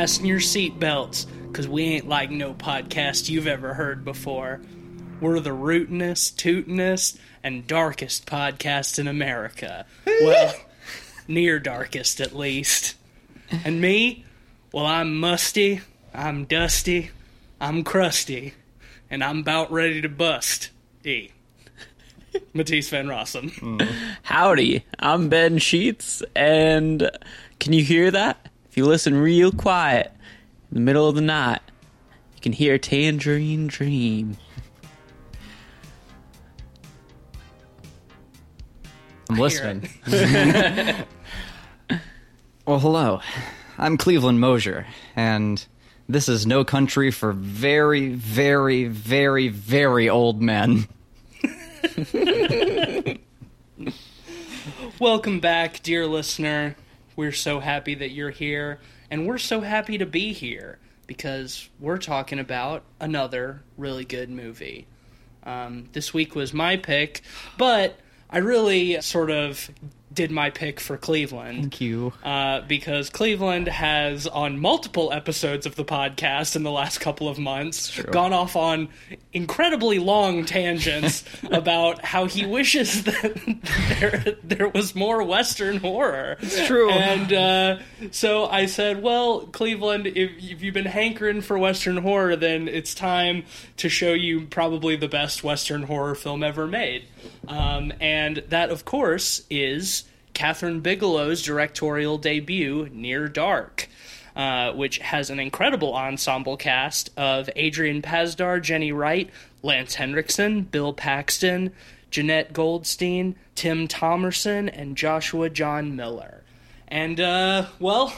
fasten your seatbelts, because we ain't like no podcast you've ever heard before. We're the rootinest, tootinest, and darkest podcast in America. Well, near darkest at least. And me, well, I'm musty, I'm dusty, I'm crusty, and I'm about ready to bust. E. Matisse Van Rossum. Howdy, I'm Ben Sheets, and can you hear that? If you listen real quiet in the middle of the night, you can hear Tangerine Dream. I'm listening. well, hello. I'm Cleveland Mosier, and this is No Country for Very, Very, Very, Very Old Men. Welcome back, dear listener. We're so happy that you're here, and we're so happy to be here because we're talking about another really good movie. Um, this week was my pick, but I really sort of did my pick for Cleveland. Thank you. uh, because Cleveland has, on multiple episodes of the podcast in the last couple of months, gone off on incredibly long tangents about how he wishes that there, there was more Western horror. It's true. And uh, so I said, well, Cleveland, if, if you've been hankering for Western horror, then it's time to show you probably the best Western horror film ever made. Um, and that, of course, is Kathryn Bigelow's directorial debut, Near Dark, uh, which has an incredible ensemble cast of Adrian Pasdar, Jenny Wright, Lance Henriksen, Bill Paxton, Jenette Goldstein, Tim Thomerson, and Joshua John Miller. And, uh, well,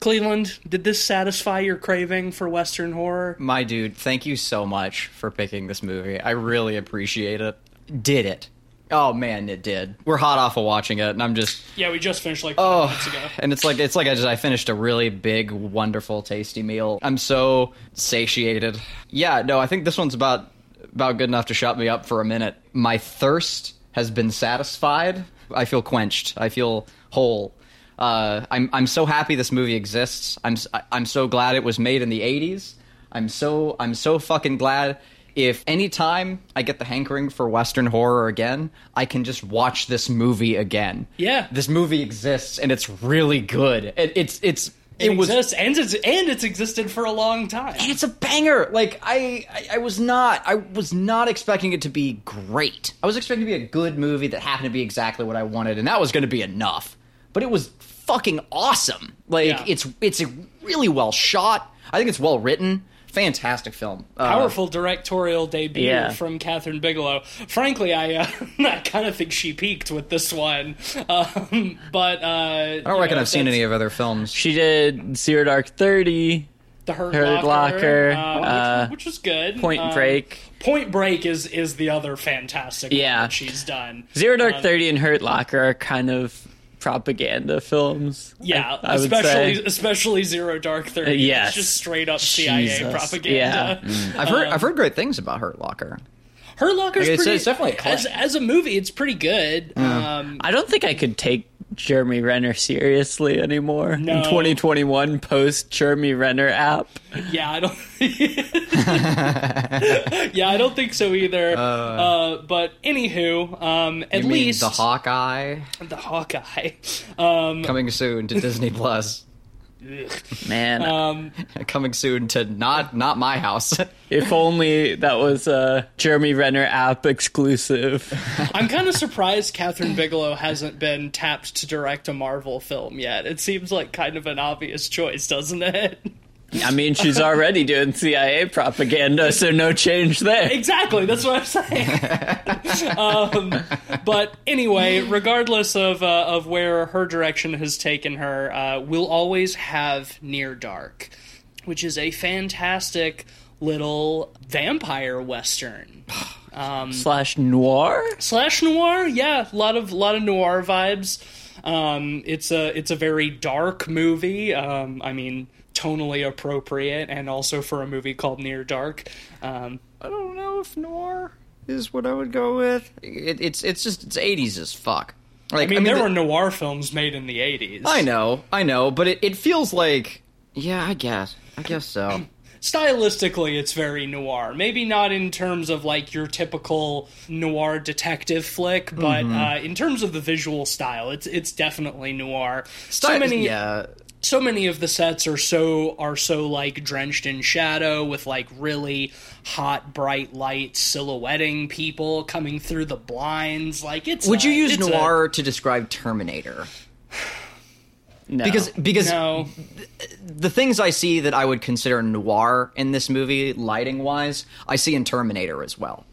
Cleveland, did this satisfy your craving for Western horror? My dude, thank you so much for picking this movie. I really appreciate it. Did it? Oh man, it did. We're hot off of watching it, and I'm just Yeah, we just finished like five minutes ago. and it's like it's like I just I finished a really big, wonderful, tasty meal. I'm so satiated. Yeah, no, I think this one's about about good enough to shut me up for a minute. My thirst has been satisfied. I feel quenched. I feel whole. Uh, I'm I'm so happy this movie exists. I'm I'm so glad it was made in the '80s. I'm so I'm so fucking glad. If any time I get the hankering for Western horror again, I can just watch this movie again. Yeah. this movie exists and it's really good. It, it's it's It, it, was and it's and it's existed for a long time. and it's a banger. Like I, I, I was not, I was not expecting it to be great. I was expecting to be a good movie that happened to be exactly what I wanted, and that was going to be enough. But it was fucking awesome. Like Yeah. it's, it's really well shot. I think it's well written. Fantastic film. Uh, Powerful directorial debut Yeah. from Kathryn Bigelow. Frankly, I uh, I kind of think she peaked with this one, um, but uh, I don't reckon I've seen any of other films. She did Zero Dark Thirty, the Hurt, Hurt Locker, Locker, uh, which, uh, which was good. Point Um, Break. Point Break is is the other fantastic one Yeah. that she's done. Zero Dark Um, Thirty and Hurt Locker are kind of propaganda films. Yeah, I, I would especially say. especially Zero Dark Thirty. Uh, yes. it's just straight up CIA Jesus. propaganda. Yeah. I've heard, I've heard great things about Hurt Locker. Hurt Locker's Like, pretty. it's definitely a as, classic. as a movie, it's pretty good. Um, I don't think I could take Jeremy Renner seriously anymore No. in 2021 post Jeremy Renner app. Yeah, I don't. yeah, I don't think so either. Uh, but anywho, um, at least the Hawkeye the Hawkeye. Um, coming soon to Disney Plus. Man, um, coming soon to not not my house. if only that was a Jeremy Renner app exclusive. I'm kind of surprised Kathryn Bigelow hasn't been tapped to direct a Marvel film yet. It seems like kind of an obvious choice, doesn't it? I mean, she's already doing CIA propaganda, so no change there. Exactly, that's what I'm saying. um, but anyway, regardless of uh, of where her direction has taken her, uh, we'll always have Near Dark, which is a fantastic little vampire western. Um, Slash noir? slash noir yeah a lot of lot of noir vibes um it's a it's a very dark movie um i mean tonally appropriate and also for a movie called near dark um I don't know if noir is what I would go with. It, it's it's just it's eighties as fuck. Like i mean, there the- were noir films made in the 80s I know, I know, but it, it feels like Yeah, I guess. I guess so. stylistically it's very noir maybe not in terms of like your typical noir detective flick but uh, in terms of the visual style it's it's definitely noir so many yeah. So many of the sets are so are so like drenched in shadow with like really hot bright lights silhouetting people coming through the blinds like it's Would a- you use it's a- noir to describe Terminator? No. Because because no the things I see that I would consider noir in this movie, lighting wise, I see in Terminator as well.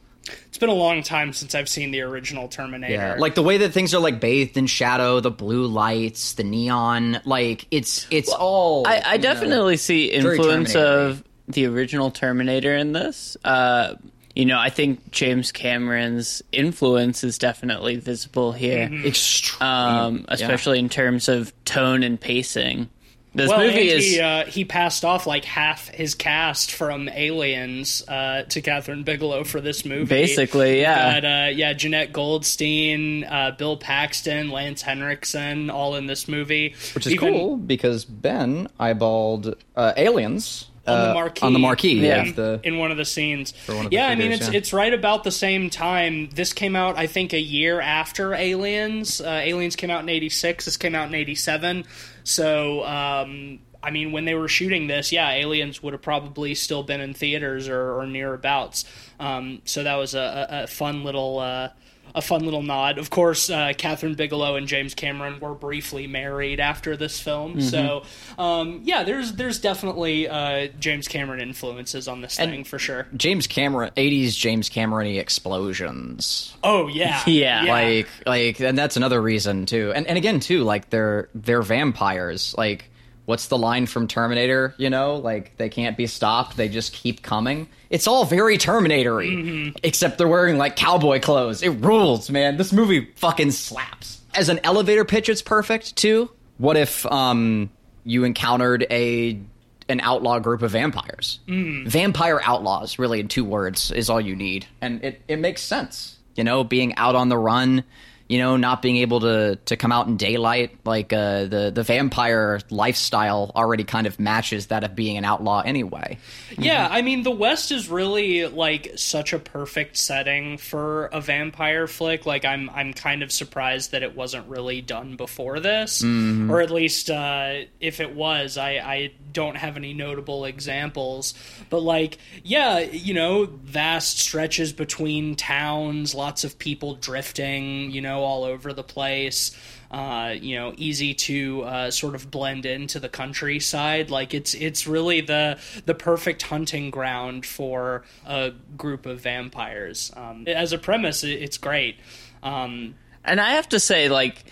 It's been a long time since i've seen the original terminator like the way that things are like bathed in shadow, the blue lights, the neon, like it's it's all. I, I you know. definitely see influence of the original Terminator in this. Uh, you know, I think James Cameron's influence is definitely visible here, extreme, um, especially in terms of tone and pacing. This well, movie is he, uh, he passed off like half his cast from Aliens uh, to Kathryn Bigelow for this movie. Basically, yeah. But uh, yeah, Jenette Goldstein, uh, Bill Paxton, Lance Henriksen, all in this movie, which is Even cool because Ben eyeballed uh, aliens On the uh, marquee. on the marquee Yeah. of the in one of the scenes. one of the yeah, I mean it's yeah. it's right about the same time. This came out, I think, a year after Aliens. Uh, Aliens came out in '86. This came out in '87. So, um, I mean, when they were shooting this, yeah, Aliens would have probably still been in theaters or, or nearabouts. Um, so that was a, a, fun little. Uh, a fun little nod. Of course, uh, Kathryn Bigelow and James Cameron were briefly married after this film. So, um, yeah, there's there's definitely uh, James Cameron influences on this thing for sure. James Cameron '80s James Cameron explosions. Oh yeah, Yeah. like like and that's another reason too and and again too like they're they're vampires like what's the line from terminator you know like they can't be stopped they just keep coming it's all very terminatory Mm-hmm. except they're wearing like cowboy clothes it rules man this movie fucking slaps as an elevator pitch it's perfect too what if um you encountered a an outlaw group of vampires. Mm. Vampire outlaws, really, in two words, is all you need, and it, it makes sense. You know, being out on the run, you know, not being able to to come out in daylight, like uh, the the vampire lifestyle already kind of matches that of being an outlaw anyway. Yeah, I mean, the West is really like such a perfect setting for a vampire flick. Like, I'm I'm kind of surprised that it wasn't really done before this, or at least uh, if it was, I I don't have any notable examples. But like, yeah, you know, vast stretches between towns, lots of people drifting, you know, all over the place uh, you know, easy to uh, sort of blend into the countryside. Like it's it's really the the perfect hunting ground for a group of vampires. Um, as a premise, it's great. Um, And I have to say, like,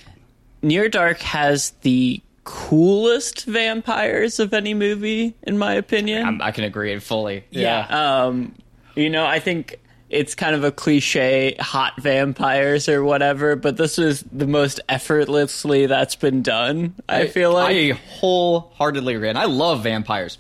Near Dark has the coolest vampires of any movie, in my opinion. I'm, I can agree fully. yeah. um, you know, I think it's kind of a cliche, hot vampires or whatever, but this is the most effortlessly that's been done. I, feel like. I wholeheartedly agree, and I love vampires.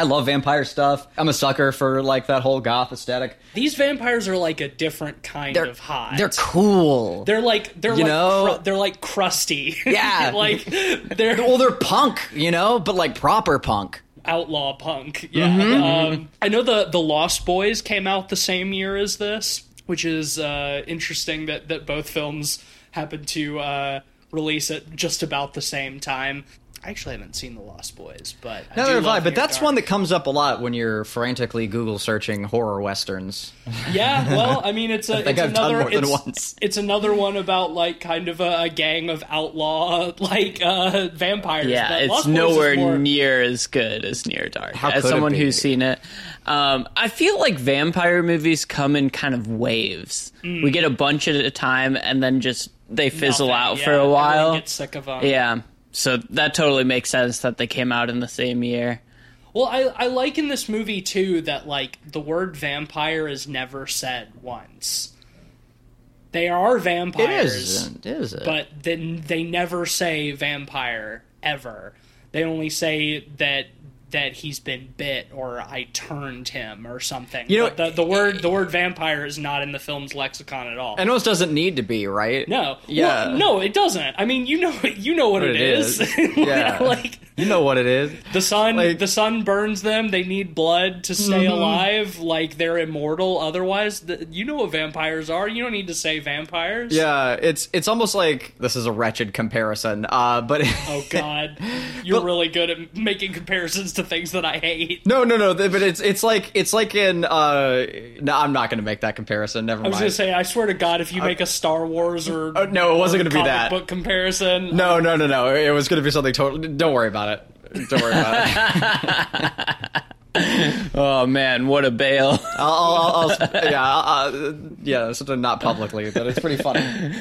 I love vampire stuff. I'm a sucker for like that whole goth aesthetic. These vampires are like a different kind They're of hot. They're cool. They're like they're You like know? cru- they're like crusty. Yeah. like they're well, they're punk, you know, but like proper punk. outlaw punk. Yeah. Mm-hmm. Um, I know the the Lost Boys came out the same year as this, which is uh, interesting that that both films happened to uh, release at just about the same time. I actually haven't seen the Lost Boys, but I do Neither have I, but that's Dark. one that comes up a lot when you're frantically Google searching horror westerns. Yeah, well, I mean, it's a think it's I've done another more than it's, once. it's another one about like kind of a, a gang of outlaw like uh, vampires. Yeah, but it's Lost nowhere more- near as good as Near Dark. How as someone who's seen it, um, I feel like vampire movies come in kind of waves. We get a bunch at a time, and then just they fizzle nothing. out Yeah, for a while. Gets sick of 'em. Yeah, so that totally makes sense that they came out in the same year. Well, I, I like in this movie too that like the word vampire is never said once. They are vampires, isn't, is it? but then they never say vampire ever. They only say that that he's been bit or I turned him or something. You know, But the, the word the word vampire is not in the film's lexicon at all. And it doesn't need to be, right? no, Yeah. Well, no, it doesn't. I mean, you know, you know what, What it is. is. Yeah. like You know what it is. The sun, Like- the sun burns them. They need blood to stay alive. Like they're immortal. Otherwise, the, you know what vampires are. You don't need to say vampires. Yeah, it's it's almost like this is a wretched comparison. Uh, but Oh God, you're But- really good at making comparisons to things that I hate. no, no, no. But it's it's like it's like in. Uh, no, I'm not going to make that comparison. Never I was gonna say, I swear to God, if you uh, make a Star Wars or Oh, no, it wasn't gonna be that. book comparison, no, um, no, no, no. It was going to be something totally. Don't worry about it. Don't worry about it. Oh man, what a bail! I'll, I'll, I'll, I'll yeah, I'll, uh, yeah, something not publicly, but it's pretty funny.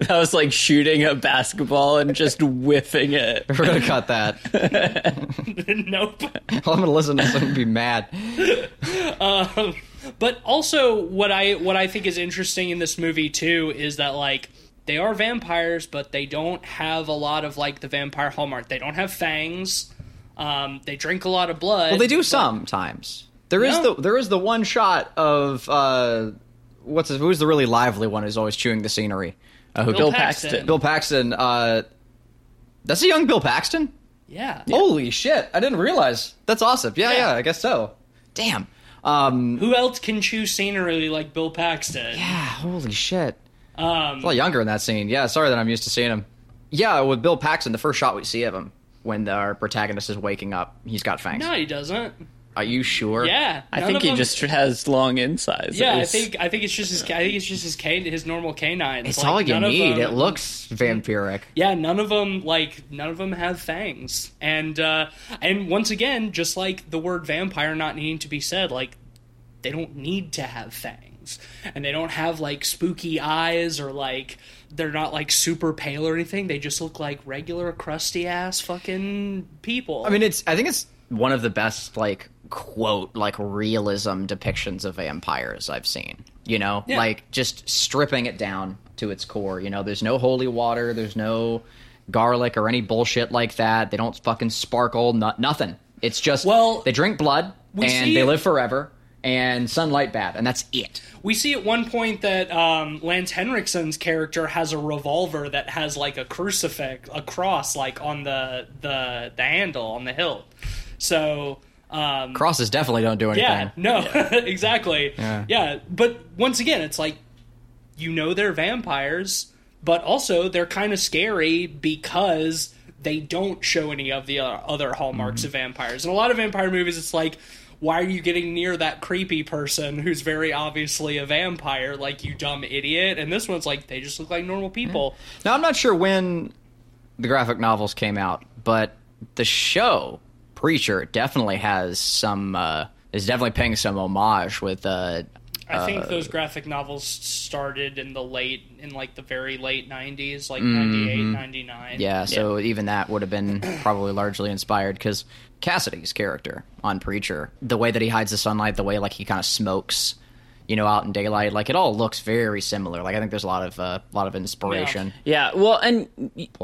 that was like shooting a basketball and just whiffing it. We're gonna cut that. nope. I'm gonna listen to someone be mad. Um, but also, what I what I think is interesting in this movie too is that like they are vampires, but they don't have a lot of like the vampire hallmark. They don't have fangs. Um, they drink a lot of blood. Well, they do sometimes. There is the there is the one shot of uh, what's his, who's the really lively one who's always chewing the scenery. Uh, who, Bill Bill Paxton. Paxton. Bill Paxton. Uh, that's a young Bill Paxton. Yeah. Holy shit! I didn't realize. That's awesome. Yeah, Yeah. yeah, I guess so. Damn. Um, Who else can chew scenery like Bill Paxton? yeah. Holy shit. Um, A lot younger in that scene. Yeah. Sorry that I'm used to seeing him. Yeah, with Bill Paxton, the first shot we see of him when our protagonist is waking up, he's got fangs. no, he doesn't. Are you sure? Yeah, I think he them- just has long insides. Yeah, I think I think it's just his. I think it's just his can, his normal canines. It's Like, all you need. them- It looks vampiric. Yeah, none of them like none of them have fangs, and uh, and once again, just like the word vampire not needing to be said, like they don't need to have fangs, and they don't have like spooky eyes or like they're not like super pale or anything. They just look like regular crusty ass fucking people. I mean, it's. I think it's one of the best like quote like realism depictions of vampires I've seen. You know, Yeah. like just stripping it down to its core. You know, there's no holy water. There's no garlic or any bullshit like that. They don't fucking sparkle. No, nothing. It's just Well, they drink blood and see- they live forever. And sunlight bad, and that's it. We see at one point that um, Lance Henriksen's character has a revolver that has like a crucifix, a cross, like on the the the handle on the hilt. So um, Crosses definitely don't do anything. yeah, no, exactly. Yeah. Yeah. but once again, it's like you know they're vampires, but also they're kind of scary because they don't show any of the other, other hallmarks of vampires. In a lot of vampire movies, it's like. Why are you getting near that creepy person who's very obviously a vampire, like you dumb idiot? And this one's like they just look like normal people. Now I'm not sure when the graphic novels came out, but the show Preacher definitely has some uh is definitely paying some homage with uh I think those uh, graphic novels started in the late, in like the very late '90s, like mm-hmm. '98, '99. yeah, so even that would have been probably largely inspired cuz Cassidy's character on Preacher, the way that he hides the sunlight, the way like he kind of smokes you know, out in daylight, like it all looks very similar. Like I think there's a lot of uh, a lot of inspiration. Yeah, well, and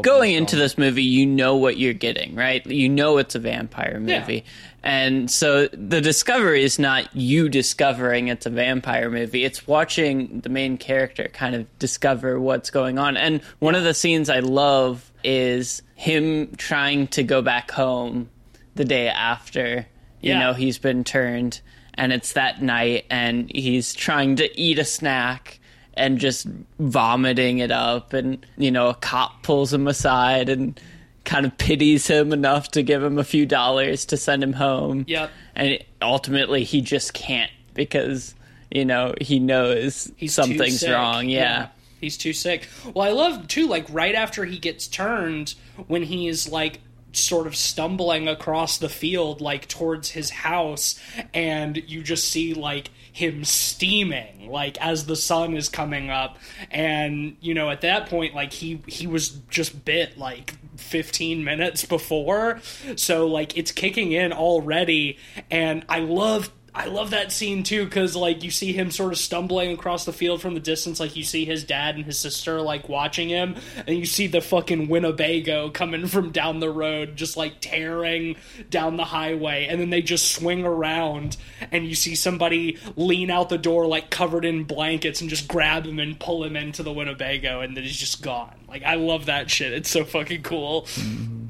going into stone. this movie, you know what you're getting, right? You know it's a vampire Yeah. movie. And so the discovery is not you discovering it's a vampire movie, it's watching the main character kind of discover what's going on. And one of the scenes I love is him trying to go back home the day after, you Yeah. know, he's been turned. And it's that night, and he's trying to eat a snack and just vomiting it up and you know a cop pulls him aside and kind of pities him enough to give him a few dollars to send him home Yep. and ultimately he just can't because you know he knows He's something's wrong yeah. He's too sick. Well, I love too, like right after he gets turned, when he's like sort of stumbling across the field, like towards his house, and you just see like him steaming, like as the sun is coming up, and you know at that point, like he he was just bit like 15 minutes before, so like it's kicking in already, and I love I love that scene too because like you see him sort of stumbling across the field from the distance, like you see his dad and his sister like watching him, and you see the fucking Winnebago coming from down the road, just like tearing down the highway, and then they just swing around, and you see somebody lean out the door like covered in blankets and just grab him and pull him into the Winnebago, and then he's just gone. Like I love that shit. It's so fucking cool. Mm-hmm.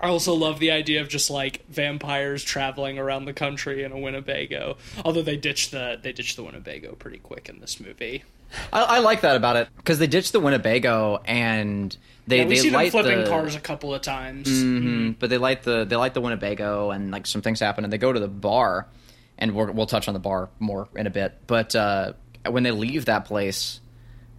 I also love the idea of just like vampires traveling around the country in a Winnebago. Although they ditched the they ditched the Winnebago pretty quick in this movie. I, I like that about it because they ditched the Winnebago and they Yeah, we they see them flipping the, cars a couple of times. Mhm, but they light the they light the Winnebago and like some things happen and they go to the bar and we're, we'll touch on the bar more in a bit. But uh, when they leave that place,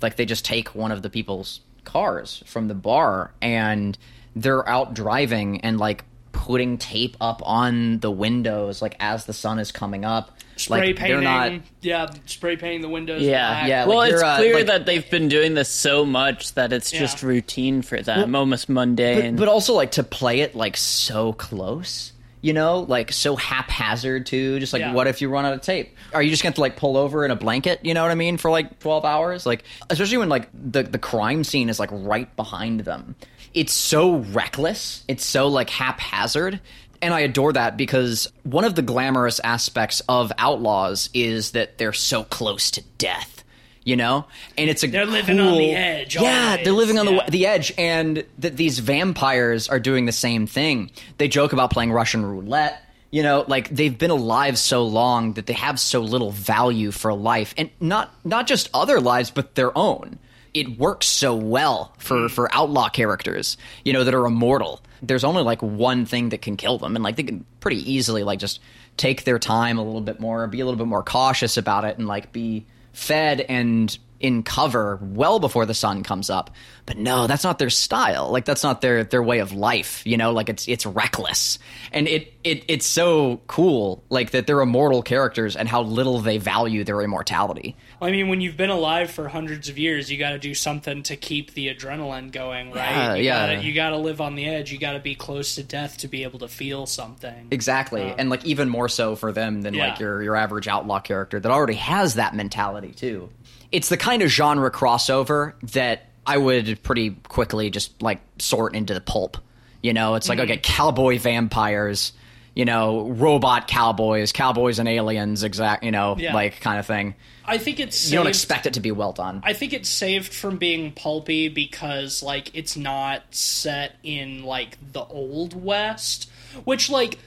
like they just take one of the people's cars from the bar and they're out driving and like putting tape up on the windows like as the sun is coming up. Spray like painting, they're not yeah, spray painting the windows. Yeah, black. yeah, well, like it's uh, clear like- that they've been doing this so much that it's Yeah. just routine for them, almost mundane. but, but also like to play it like so close you know like so haphazard too. Just like Yeah. what if you run out of tape? Are you just going to like pull over in a blanket? You know what i mean? For like 12 hours? Like especially when like the the crime scene is like right behind them. It's so reckless. It's so like haphazard. And I adore that because one of the glamorous aspects of Outlaws is that they're so close to death, you know, and it's a They're living on cool- the edge Yeah, they're living on yeah. the the edge, and that these vampires are doing the same thing. They joke about playing Russian roulette. You know, like they've been alive so long that they have so little value for life, and not not just other lives, but their own. It works so well for hmm. for outlaw characters, you know, that are immortal. There's only like one thing that can kill them, and like they can pretty easily like just take their time a little bit more, be a little bit more cautious about it, and like be fed and in cover well before the sun comes up. But no, that's not their style. Like that's not their their way of life, you know? Like it's it's reckless. And it it it's so cool like that they're immortal characters and how little they value their immortality. I mean, when you've been alive for hundreds of years, you got to do something to keep the adrenaline going, right? Yeah, you yeah. Gotta, you got to live on the edge. You got to be close to death to be able to feel something. Exactly. and like even more so for them than like your your average outlaw character that already has that mentality too. It's the kind of genre crossover that I would pretty quickly just like sort into the pulp. You know, it's like Mm-hmm. okay, cowboy vampires, you know, robot cowboys, cowboys and aliens, exact, you know, Yeah. like kind of thing. I think it's You don't expect it to be well done. I think it's saved from being pulpy because like it's not set in like the old west, which like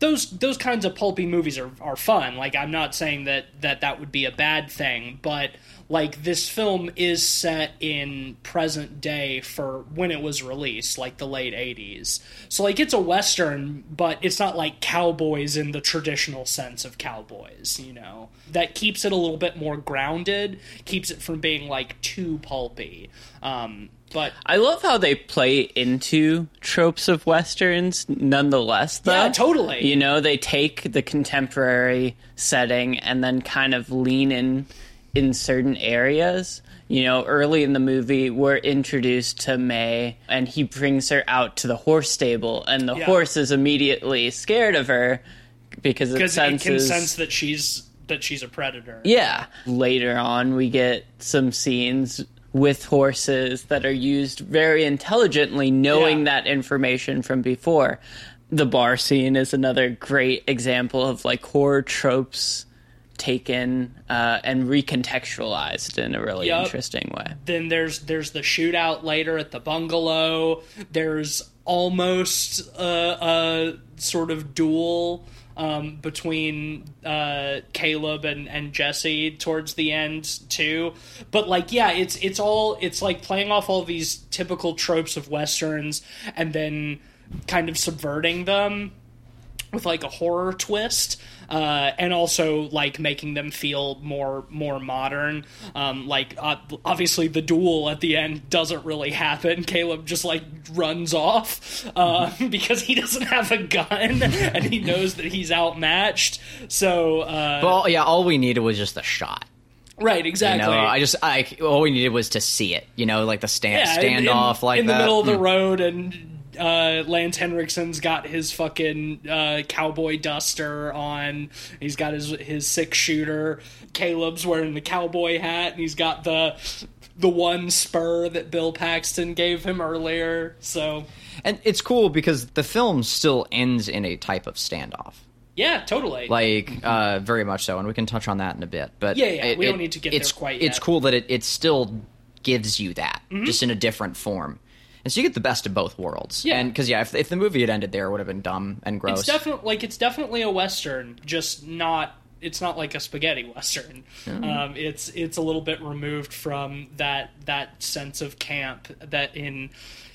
those those kinds of pulpy movies are are fun. Like I'm not saying that that that would be a bad thing, but like this film is set in present day for when it was released, like the late 80s. So like it's a western, but it's not like cowboys in the traditional sense of cowboys, you know. That keeps it a little bit more grounded, keeps it from being like too pulpy. Um but I love how they play into tropes of westerns nonetheless though. Yeah, totally. You know, they take the contemporary setting and then kind of lean in in certain areas. You know, early in the movie, we're introduced to Mae, and he brings her out to the horse stable, and the Yeah. horse is immediately scared of her because it because it can sense that she's that she's a predator. yeah. Later on, we get some scenes with horses that are used very intelligently, knowing Yeah. that information from before. The bar scene is another great example of like horror tropes taken uh, and recontextualized in a really Yup. interesting way. then there's there's the shootout later at the bungalow. There's almost a, a sort of duel um, between uh, Caleb and, and Jesse towards the end too. But like, yeah, it's it's all it's like playing off all these typical tropes of westerns and then kind of subverting them with like a horror twist uh, and also like making them feel more more modern um, like uh, obviously the duel at the end doesn't really happen caleb just like runs off uh, because he doesn't have a gun and he knows that he's outmatched so uh, Well, yeah, all we needed was just a shot. right You exactly know, I just I all we needed was to see it. You know, like the stand Yeah, in- standoff in, like in that. the middle of the Mm. road and uh, Lance Henriksen's got his fucking uh, cowboy duster on. He's got his his six shooter. Caleb's wearing the cowboy hat, and he's got the the one spur that Bill Paxton gave him earlier. So And it's cool because the film still ends in a type of standoff. yeah, totally. like uh, very much so, and we can touch on that in a bit. But Yeah, yeah, it- we don't it- need to get it's, there quite It's yet. Mm-hmm. cool that it, it still gives you that, just in a different form. And so you get the best of both worlds. Yeah. and because yeah, if, if the movie had ended there, it would have been dumb and gross. It's definitely like it's definitely a western, just not. It's not like a spaghetti western. Um, it's it's a little bit removed from that that sense of camp that in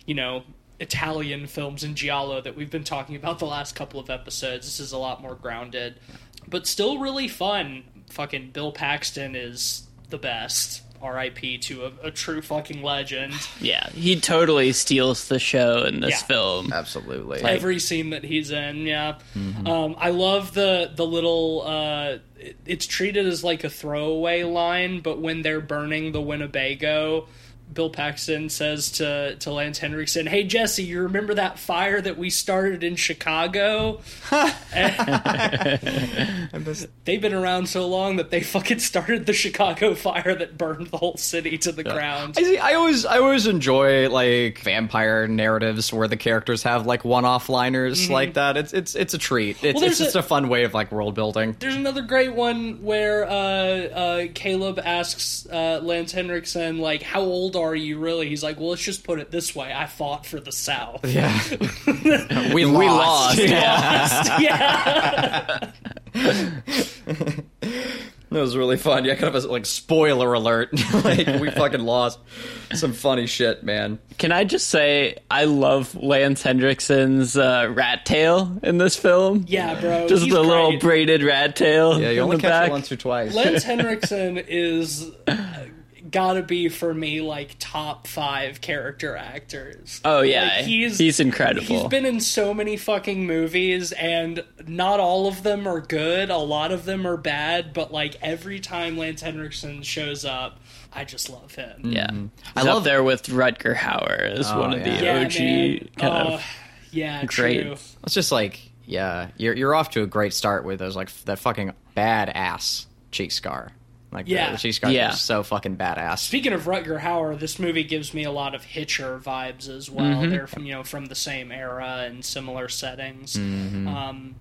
you know Italian films in giallo that we've been talking about the last couple of episodes. This is a lot more grounded, but still really fun. Fucking Bill Paxton is the best. R.I.P. to a, a true fucking legend. Yeah, he totally steals the show in this Yeah. film. Absolutely. every scene that he's in yeah Mm-hmm. um, i love the the little uh, it- it's treated as like a throwaway line but when they're burning the winnebago bill paxton says to to lance henriksen hey jesse you remember that fire that we started in chicago they've been around so long that they fucking started the chicago fire that burned the whole city to the ground I see. I always, I always enjoy like vampire narratives where the characters have like one-off liners like that. It's, it's, it's a treat. It's, Mm-hmm. Well, it's just a- a, fun way of like world building. There's another great one where uh, uh, Caleb asks uh, Lance Henriksen, like, "How old are you really?" He's like, "Well, let's just put it this way: I fought for the South." Yeah, we We lost. Yeah. yeah, That was really fun. Yeah, kind of a like spoiler alert. like we fucking lost some funny shit, man. Can I just say I love Lance Henriksen's uh, rat tail in this film? yeah, bro. Just he's the little braided rat tail. Yeah, you in only the catch back. it once or twice. Lance Henriksen is uh, gotta be for me like top five character actors. Oh yeah, Like, he's he's incredible. He's been in so many fucking movies, and not all of them are good. A lot of them are bad, but like every time Lance Henriksen shows up, I just love him. yeah, I love- there with Rutger Hauer as Oh, one of the yeah. Yeah, OG man. kind Uh, of. yeah, great. true. It's just like, yeah, you're you're off to a great start with those like that fucking badass cheek scar. Like Yeah. the, cheek scar Yeah. so fucking badass. Speaking of Rutger Hauer, this movie gives me a lot of Hitcher vibes as well. Mm-hmm. They're from you know from the same era and similar settings. Mm-hmm. Um,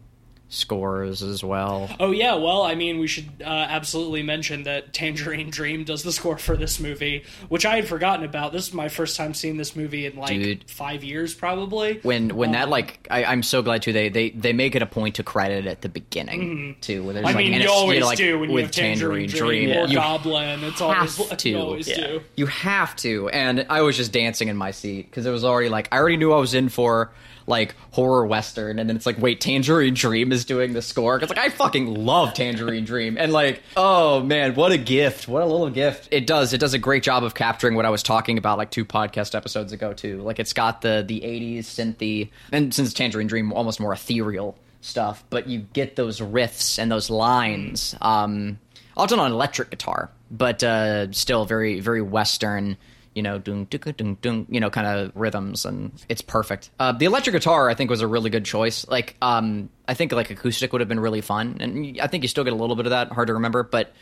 Scores as well. Oh yeah, well, I mean, we should uh, absolutely mention that Tangerine Dream does the score for this movie, which I had forgotten about. This is my first time seeing this movie in like Dude. five years, probably. When when that Um, like I, I'm so glad too they, they they make it a point to credit at the beginning too. Where there's Mm-hmm. I like mean, you always know, like, do when you with have Tangerine, Dream, Dream. or You Goblin. It's always to. you always Yeah. do. You have to. And I was just dancing in my seat because it was already like I already knew I was in for like horror western, and then it's like, wait, Tangerine Dream is doing the score because like I fucking love Tangerine Dream, and like, oh man, what a gift! What a little gift! It does. It does a great job of capturing what I was talking about like two podcast episodes ago too. Like it's got the the '80s synthy, and since Tangerine Dream almost more ethereal stuff, but you get those riffs and those lines. Um, all on electric guitar, but uh, still very very western. You know, dung, dung, dung, dung, you know, kind of rhythms, and it's perfect. Uh, the electric guitar, I think, was a really good choice. Like, um, I think like acoustic would have been really fun, and I think you still get a little bit of that. Hard to remember, but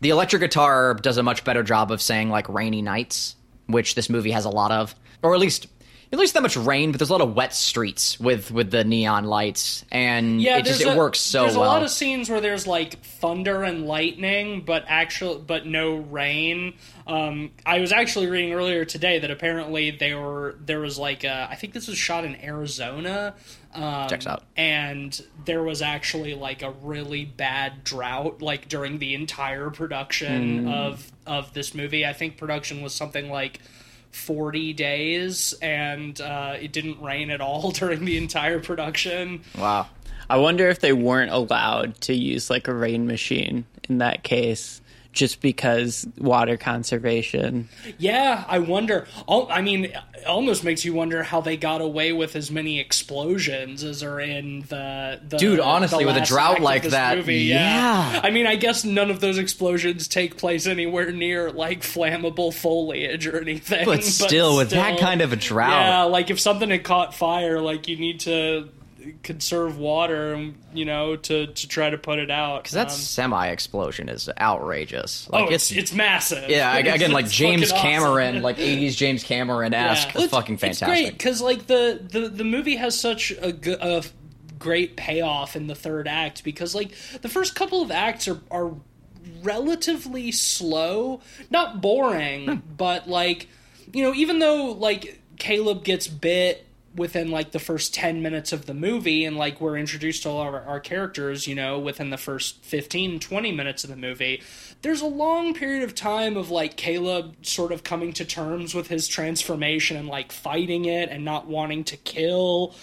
the electric guitar does a much better job of saying like rainy nights, which this movie has a lot of, or at least. At least that much rain, but there's a lot of wet streets with with the neon lights, and Yeah, it just there's it works so There's well. a lot of scenes where there's like thunder and lightning, but actual, but no rain. Um, I was actually reading earlier today that apparently they were there was like a, I think this was shot in Arizona. Um, Checks out. And there was actually like a really bad drought, like during the entire production of of this movie. I think production was something like. 40 days and uh, it didn't rain at all during the entire production wow. I wonder if they weren't allowed to use like a rain machine in that case, just because water conservation. Yeah, I wonder. I mean, it almost makes you wonder how they got away with as many explosions as are in the. the Dude, honestly, the with a drought like that, movie, yeah. I mean, I guess none of those explosions take place anywhere near like flammable foliage or anything. But still, with that kind of a drought. yeah, like if something had caught fire, like you need to conserve water, you know, to to try to put it out. Because that Um, semi explosion is outrageous. Like oh, it's, it's massive. yeah, It's- again, like it's James fucking awesome. Cameron, like '80s James Cameron esque, it's fucking fantastic. It's great because like the, the the movie has such a, g- a great payoff in the third act because like the first couple of acts are are relatively slow, not boring, Hmm. but like you know even though like Caleb gets bit within like the first 10 minutes of the movie and like we're introduced to all our, our characters you know within the first 15 20 minutes of the movie. There's a long period of time of like caleb sort of coming to terms with his transformation and like fighting it and not wanting to kill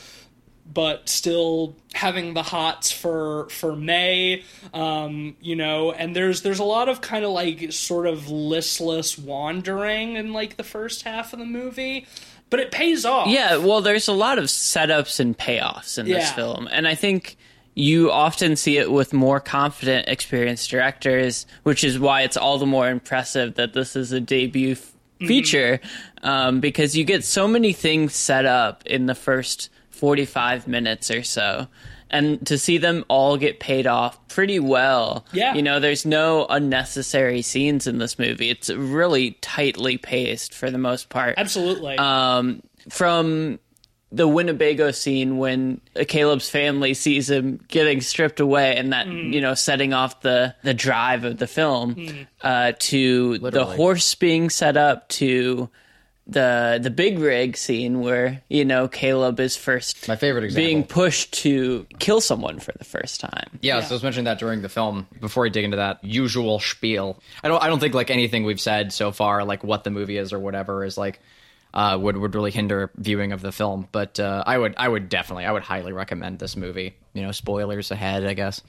but still having the hots for for Mae, um, you know, and there's there's a lot of kind of like sort of listless wandering in like the first half of the movie, but it pays off. Yeah, well, there's a lot of setups and payoffs in this Yeah. film, and I think you often see it with more confident, experienced directors, which is why it's all the more impressive that this is a debut f- feature, um, because you get so many things set up in the first 45 minutes or so. And to see them all get paid off pretty well. Yeah. You know, there's no unnecessary scenes in this movie. It's really tightly paced for the most part absolutely. um, from the Winnebago scene when Caleb's family sees him getting stripped away and that Mm. you know setting off the the drive of the film uh, to the horse being set up to the the big rig scene where you know Caleb is first My favorite example. being pushed to kill someone for the first time. Yeah, so I was mentioning that during the film. Before I dig into that usual spiel, I don't. I don't think like anything we've said so far, like what the movie is or whatever, is like uh, would would really hinder viewing of the film. But uh, I would. I would definitely. I would highly recommend this movie. You know, spoilers ahead, I guess.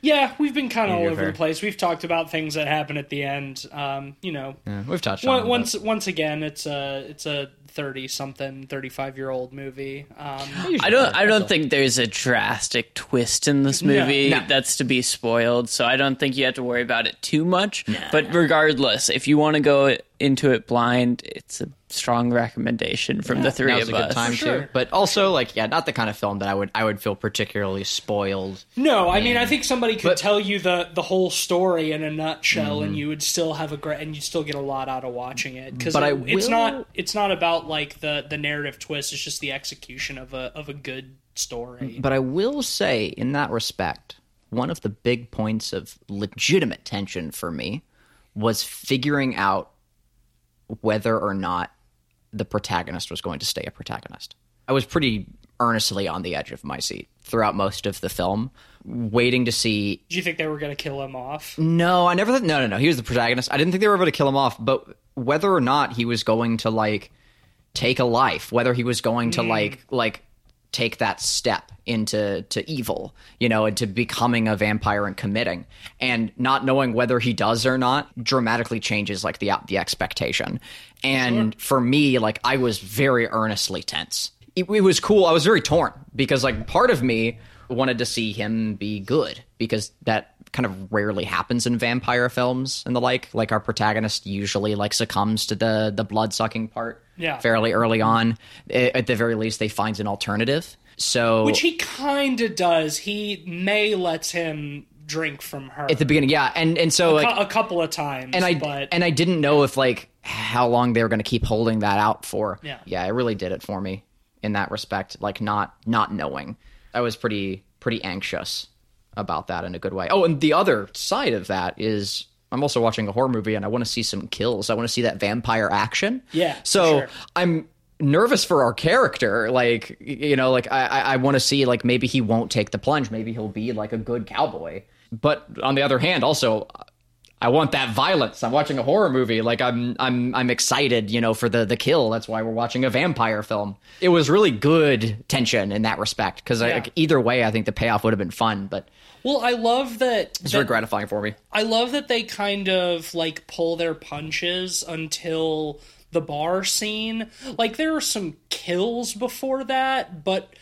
yeah, we've been kind of all over fair. the place. We've talked about things that happen at the end. Um, you know, Yeah, we've touched on Once it, once once again, it's a it's a thirty something, thirty five year old movie. Um, I don't. I don't think there's a drastic twist in this movie No. that's to be spoiled. So I don't think you have to worry about it too much. But regardless, if you want to go into it blind, it's a strong recommendation from the three Now's of a good us. time sure. too. But also, like, yeah, not the kind of film that I would I would feel particularly spoiled. No, I mean I think somebody could But- tell you the the whole story in a nutshell, Mm-hmm. and you would still have a great and you'd still get a lot out of watching it because But I it's not it's not about like the the narrative twist. It's just the execution of a of a good story. But I will say, in that respect, one of the big points of legitimate tension for me was figuring out whether or not the protagonist was going to stay a protagonist. I was pretty earnestly on the edge of my seat throughout most of the film, waiting to see. Do you think they were going to kill him off? No, I never thought. No, no, no. He was the protagonist. I didn't think they were going to kill him off, but whether or not he was going to like take a life, whether he was going to mm-hmm. like like take that step into to evil, you know, into becoming a vampire and committing, and not knowing whether he does or not dramatically changes like the the expectation. And for me, like I was very earnestly tense. It, it was cool. I was very torn because like part of me wanted to see him be good because that kind of rarely happens in vampire films and the like. Like our protagonist usually like succumbs to the the blood sucking part Yeah. fairly early on. At the very least, they find an alternative. So Which he kind of does. He Mae lets him drink from her at the beginning, yeah, and and so like a, a couple of times. and I but and I didn't know if like how long they were going to keep holding that out for. Yeah. yeah, it really did it for me in that respect. Like not not knowing, I was pretty pretty anxious about that in a good way. Oh, and the other side of that is. I'm also watching a horror movie and I want to see some kills. I want to see that vampire action. Yeah, So sure. I'm nervous for our character. Like, you know, like I, I, I want to see like maybe he won't take the plunge. Maybe he'll be like a good cowboy. But on the other hand, also I want that violence. I'm watching a horror movie. Like I'm I'm I'm excited, you know, for the the kill. That's why we're watching a vampire film. It was really good tension in that respect because Yeah. like, either way, I think the payoff would have been fun. But well, I love that. it's very gratifying for me. I love that they kind of like pull their punches until the bar scene. Like there are some kills before that, but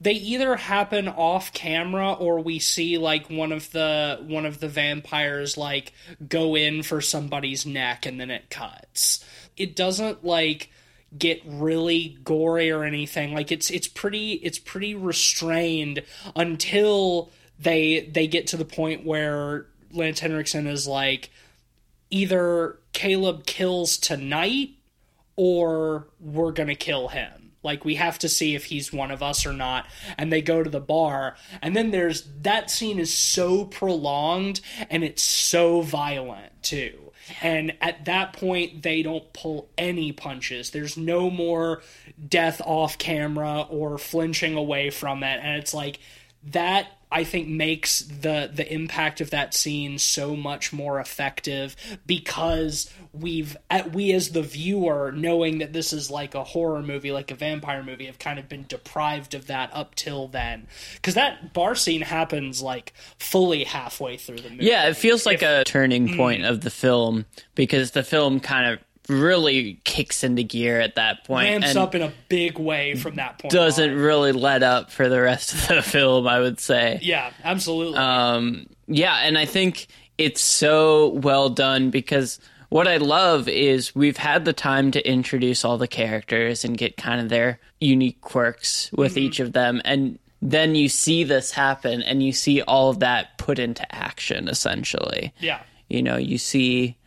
they either happen off camera or we see like one of the one of the vampires like go in for somebody's neck and then it cuts. It doesn't like get really gory or anything. Like it's it's pretty it's pretty restrained until they they get to the point where Lance Henriksen is like either Caleb kills tonight or we're gonna kill him. Like we have to see if he's one of us or not. And they go to the bar, and then there's that scene is so prolonged and it's so violent too. And at that point, they don't pull any punches. There's no more death off camera or flinching away from it. And it's like that I think makes the the impact of that scene so much more effective because we've at, we as the viewer knowing that this is like a horror movie like a vampire movie have kind of been deprived of that up till then cuz that bar scene happens like fully halfway through the movie. Yeah, it feels like a turning point mm. of the film because the film kind of really kicks into gear at that point ramps up in a big way from that point. doesn't on. really let up for the rest of the film, I would say. Yeah, absolutely. Um, yeah, and I think it's so well done because what I love is we've had the time to introduce all the characters and get kind of their unique quirks with each of them. And then you see this happen and you see all of that put into action essentially. yeah. You know, you see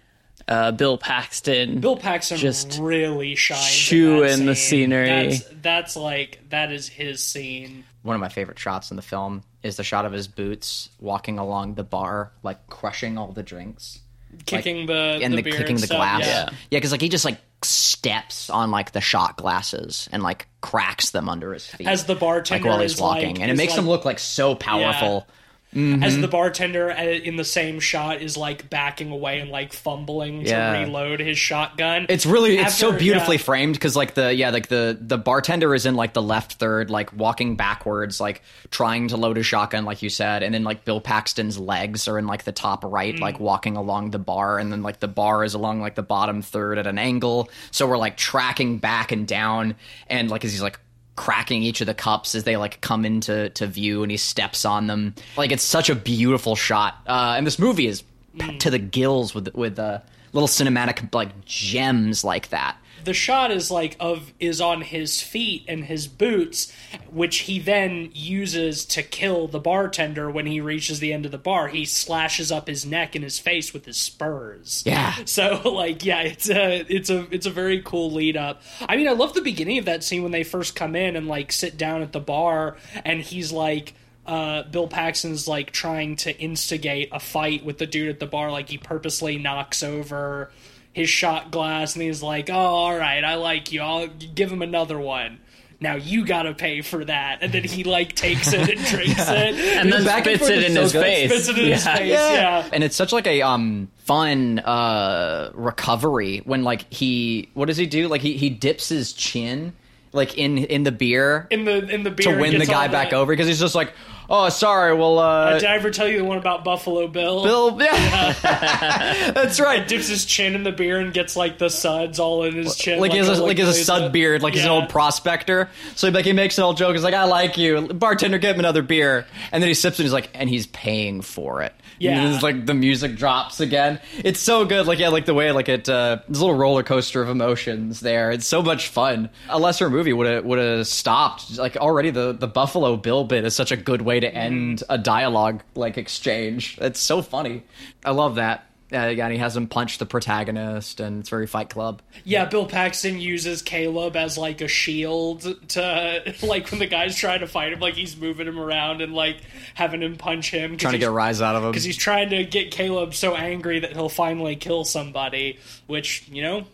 uh, Bill Paxton. Bill Paxton Just really shines. chew in, that in the scenery. That's, that's like that is his scene. One of my favorite shots in the film is the shot of his boots walking along the bar, like crushing all the drinks Kicking the and the, the, beer kicking and the stuff. glass. Yeah. yeah, because like he just like steps on like the shot glasses and like cracks them under his feet As the bartender like while he's is, walking, like- and it makes like- him look like so powerful. As Mm-hmm. the bartender uh, in the same shot is like backing away and like fumbling to Yeah. reload his shotgun. It's really it's so beautifully yeah. framed because like the yeah like the the bartender is in like the left third like walking backwards like trying to load a shotgun like you said and then like Bill Paxton's legs are in like the top right like Mm. walking along the bar and then like the bar is along like the bottom third at an angle so we're like tracking back and down and like as he's like cracking each of the cups as they like come into to view and he steps on them. Like it's such a beautiful shot. Uh and this movie is Mm. to the gills with with uh little cinematic like gems like that the shot is like of is on his feet and his boots which he then uses to kill the bartender when he reaches the end of the bar he slashes up his neck and his face with his spurs Yeah. so like yeah it's a it's a it's a very cool lead up i mean i love the beginning of that scene when they first come in and like sit down at the bar and he's like uh, Bill Paxton's like trying to instigate a fight with the dude at the bar. Like he purposely knocks over his shot glass, and he's like, "Oh, all right, I like you. I'll give him another one." Now you gotta pay for that, and then he like takes it and drinks it, and then back spits forth it is in so his face. spits it in his Yeah. face. Yeah. and it's such like a um fun uh recovery when like he what does he do like he he dips his chin like in in the beer in the in the beer to win the guy back the- over because he's just like oh sorry well uh Did I ever tell you the one about Buffalo Bill? Bill yeah. that's right dips his chin in the beer and gets like the suds all in his chin. like he has a, like he has a sud it. beard, like he's an old prospector. So like he makes an old joke. He's like, "I like you, bartender. Get him another beer." And then he sips it. and He's like, and he's paying for it. Yeah. and then it's like the music drops again. It's so good. Like yeah, like the way like it. Uh, there's a little roller coaster of emotions there. It's so much fun. A lesser movie would have would have stopped. Like already the the Buffalo Bill bit is such a good way to end a dialogue like exchange. It's so funny. I love that. Uh, and he has him punch the protagonist, and it's very Fight Club. Yeah, Bill Paxton uses Caleb as like a shield to like when the guy's trying to fight him, like he's moving him around and like having him punch him. Trying to get a rise out of him. because he's trying to get Caleb so angry that he'll finally kill somebody. Which you know,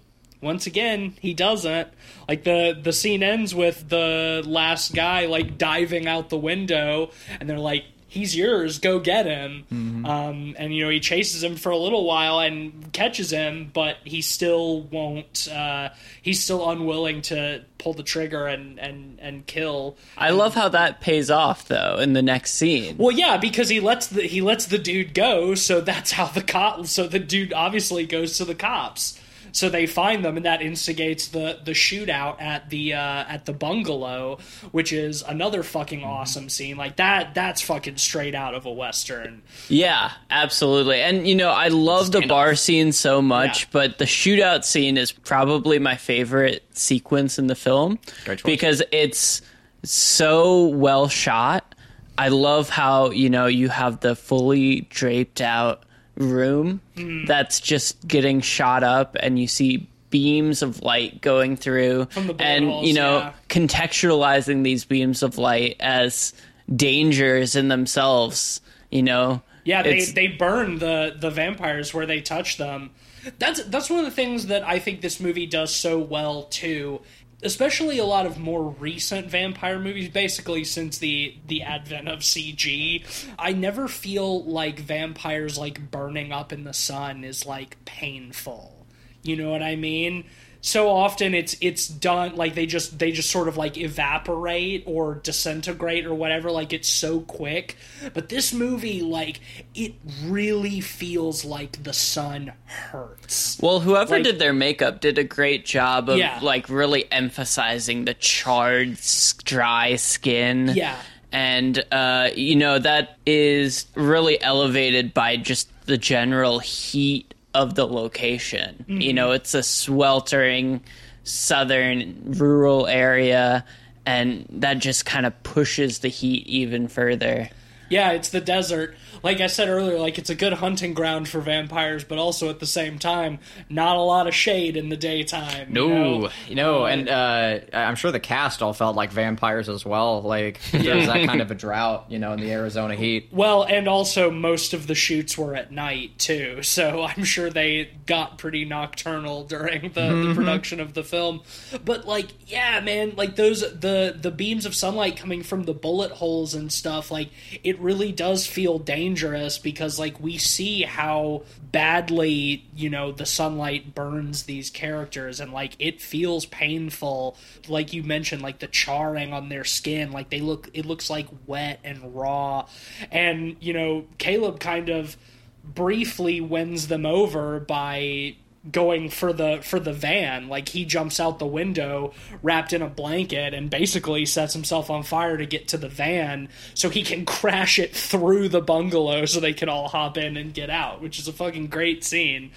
once again, he doesn't. Like the the scene ends with the last guy like diving out the window, and they're like. He's yours. Go get him. Mm-hmm. Um, and you know he chases him for a little while and catches him, but he still won't. Uh, he's still unwilling to pull the trigger and and and kill. I love how that pays off though in the next scene. Well, yeah, because he lets the he lets the dude go, so that's how the cop. So the dude obviously goes to the cops. So they find them, and that instigates the the shootout at the uh, at the bungalow, which is another fucking awesome scene. Like that, that's fucking straight out of a western. Yeah, absolutely. And you know, I love the bar scene so much, Yeah. but the shootout scene is probably my favorite sequence in the film because it's so well shot. I love how, you know, you have the fully draped out room Hmm. that's just getting shot up and you see beams of light going through From the and holes, you know yeah. contextualizing these beams of light as dangers in themselves you know Yeah, they It's- they burn the the vampires where they touch them. that's that's one of the things that I think this movie does so well too. Especially a lot of more recent vampire movies, basically since the the advent of CG, I never feel like vampires like burning up in the sun is like painful. You know what I mean? So often it's it's done like they just they just sort of like evaporate or disintegrate or whatever like it's so quick but this movie like it really feels like the sun hurts Well, whoever Like- did their makeup did a great job of Yeah. like really emphasizing the charred, dry skin. Yeah. And uh, you know that is really elevated by just the general heat of the location. Mm-hmm. You know, it's a sweltering southern rural area and that just kind of pushes the heat even further. yeah it's the desert like i said earlier like it's a good hunting ground for vampires but also at the same time not a lot of shade in the daytime No, you know, and uh, I'm sure the cast all felt like vampires as well. Like there's that kind of a drought, you know, in the Arizona heat. Well, and also most of the shoots were at night too, so I'm sure they got pretty nocturnal during the, the production of the film. But like, yeah, man, like those the the beams of sunlight coming from the bullet holes and stuff, like it really does feel dangerous because like we see how badly, you know, the sunlight burns these characters and like it feels painful. Like you mentioned, like the charring on their skin, like they look it looks like wet and raw. And, you know, Caleb kind of briefly wins them over by going for the for the van like he jumps out the window wrapped in a blanket and basically sets himself on fire to get to the van so he can crash it through the bungalow so they can all hop in and get out which is a fucking great scene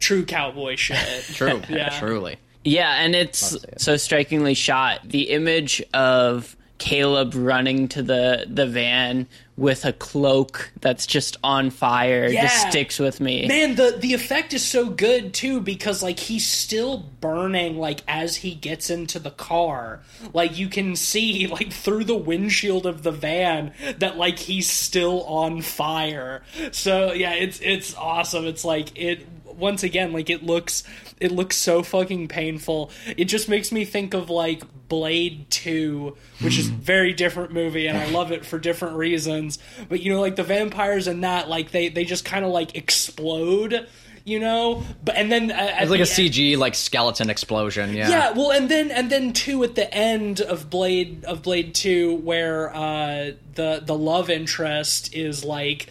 true cowboy shit True, Yeah. truly. Yeah, and it's it. so strikingly shot. The image of Caleb running to the the van with a cloak that's just on fire Yeah. just sticks with me. Man, the the effect is so good too because like he's still burning like as he gets into the car. Like you can see like through the windshield of the van that like he's still on fire. So yeah, it's it's awesome. It's like it once again like it looks it looks so fucking painful. It just makes me think of like Blade 2, which is a very different movie and I love it for different reasons. But you know like the vampires in that like they they just kind of like explode, you know? But and then uh, It's like a the end- CG like skeleton explosion. Yeah. yeah, well, and then and then two at the end of Blade of Blade Two, where uh, the the love interest is like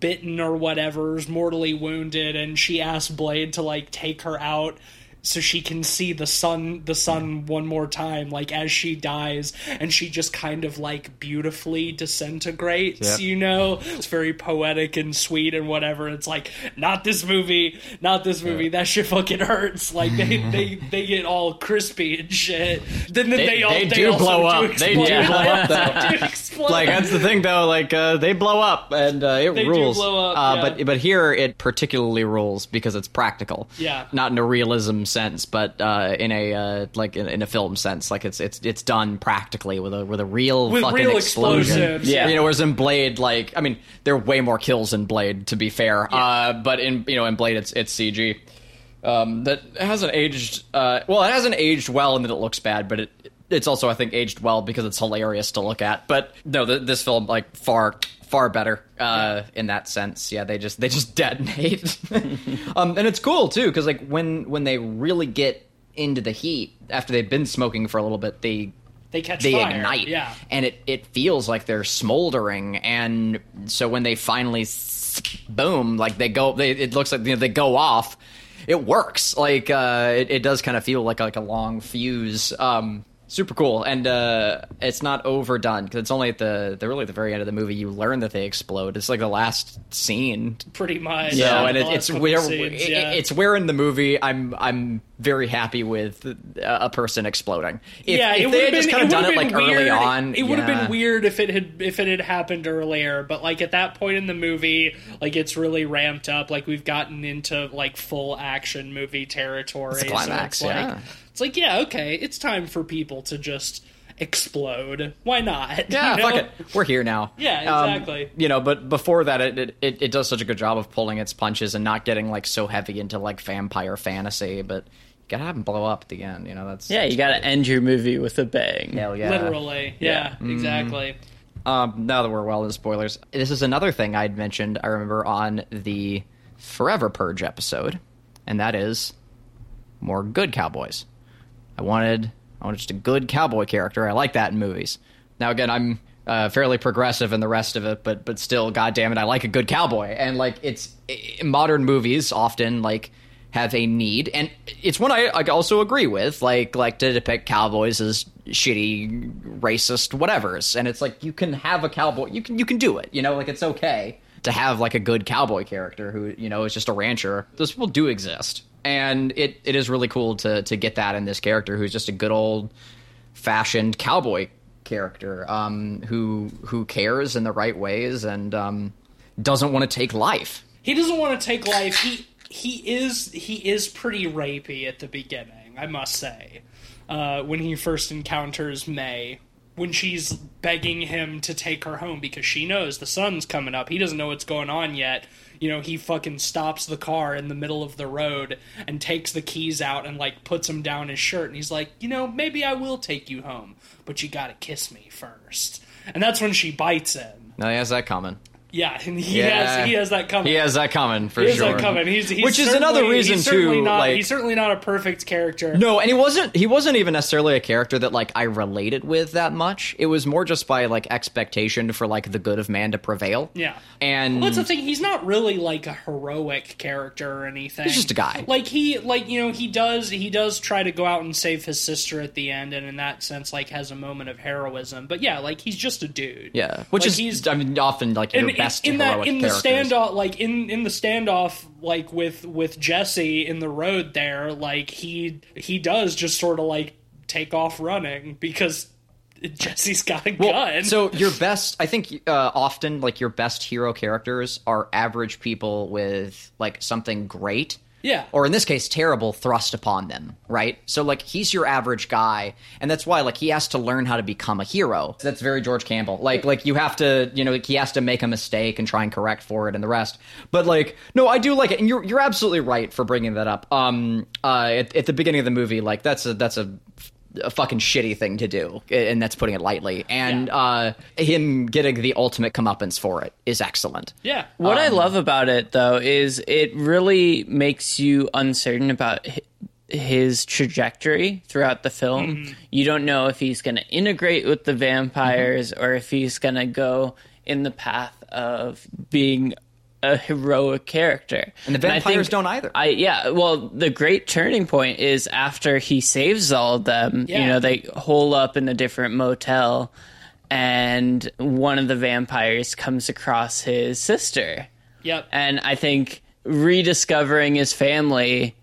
bitten or whatever, is mortally wounded, and she asks Blade to like take her out so she can see the sun the sun one more time like as she dies and she just kind of like beautifully disintegrates Yep. you know it's very poetic and sweet and whatever it's like not this movie not this movie that shit fucking hurts like they they they get all crispy and shit then, then they, They- all they they, do blow up. do They do blow up, though. They do explode. like that's the thing though like uh, they blow up and uh, it They do rules blow up, uh, yeah. but but here it particularly rules because it's practical Yeah. not in a realism sense but uh, in a uh, like in, in a film sense like it's it's it's done practically with a with a real With fucking real explosion. explosives, Yeah. you know whereas in blade like i mean there are way more kills in blade to be fair. Uh, but in you know in blade it's it's cg um, that hasn't aged uh, well it hasn't aged well and that it looks bad but it it's also i think aged well because it's hilarious to look at. But no th- this film like far far better uh, in that sense. Yeah they just they just detonate. Um, and it's cool too because like when when they really get into the heat after they've been smoking for a little bit they they catch they fire. ignite. Yeah. And it, it feels like they're smoldering. And so when they finally boom like they go they, it looks like you know, they go off. It works. Like uh, it, it does kind of feel like like a long fuse. Um, super cool and uh, it's not overdone because it's only at the, the really the very end of the movie you learn that they explode it's like the last scene pretty much so, yeah, and it, it's where scenes, it- it's where in the movie I'm I'm very happy with a person exploding. If, yeah, if it they had just kind of done it like been early weird. on, It would have yeah. been weird if it had if it had happened earlier, but like at that point in the movie, like it's really ramped up. Like we've gotten into like full action movie territory. It's climax, so it's yeah. like it's like yeah, okay, it's time for people to just explode. Why not? Yeah, you know? fuck it. We're here now. Yeah, Um, exactly. you know, but before that, it, it- it it does such a good job of pulling its punches and not getting like so heavy into like vampire fantasy. But you gotta have them blow up at the end. You know, that's Yeah, you got to end your movie with a bang. hell yeah. Literally. Yeah, Yeah. exactly. Um, now that we're well into spoilers, this is another thing I'd mentioned. I remember on the Forever Purge episode, and that is more good cowboys. I wanted, I wanted just a good cowboy character. I like that in movies. Now again, I'm uh, fairly progressive in the rest of it, but but still, goddamn it, I like a good cowboy. And like it's i modern movies often like have a need, and it's one I, I also agree with. Like like to depict cowboys as shitty, racist, whatever's, and it's like you can have a cowboy, you can you can do it. You know, like it's okay to have like a good cowboy character who you know is just a rancher. Those people do exist, and it, it is really cool to to get that in this character who's just a good old fashioned cowboy character um, who who cares in the right ways and um, doesn't want to take life. He doesn't want to take life. He he is he is pretty rapey at the beginning, I must say. Uh, when he first encounters Mae, when she's begging him to take her home because she knows the sun's coming up. He doesn't know what's going on yet. You know, he fucking stops the car in the middle of the road and takes the keys out and like puts them down his shirt and he's like, "You know, maybe I will take you home, but you got to kiss me first. And that's when she bites him. Now he has that coming. Yeah, and he Yeah. has he has that coming. He has that coming for He has sure. that coming. He's, he's Which is another reason too. Not, like he's certainly not a perfect character. No, and he wasn't. He wasn't even necessarily a character that like I related with that much. It was more just by like expectation for like the good of man to prevail. Yeah. and Well, that's the thing. He's not really like a heroic character or anything. He's just a guy. Like he, like you know, he does he does try to go out and save his sister at the end, and in that sense, like has a moment of heroism. But yeah, like he's just a dude. yeah, which Like, is he's I mean often like in, best in that in the standoff like in in the standoff like with with Jesse in the road there like he he does just sort of like take off running because Jesse's got a Well, gun So your best, I think, uh, often like your best hero characters are average people with like something great. Yeah. Or in this case, terrible thrust upon them, right? So like he's your average guy, and that's why like he has to learn how to become a hero. That's very George Campbell. Like like you have to, you know, like, he has to make a mistake and try and correct for it and the rest. But like no, I do like it, and you're you're absolutely right for bringing that up. Um, uh, at, at the beginning of the movie, like that's a that's a a fucking shitty thing to do, and that's putting it lightly. And Yeah. uh, him getting the ultimate comeuppance for it is excellent. yeah What I Um, love about it, though, is it really makes you uncertain about his trajectory throughout the film. Mm-hmm. You don't know if he's going to integrate with the vampires or if he's going to go in the path of being a heroic character. And the I vampires think- don't either. I yeah, well, the great turning point is after he saves all of them. Yeah. You know, they hole up in a different motel, and one of the vampires comes across his sister, yep and I think rediscovering his family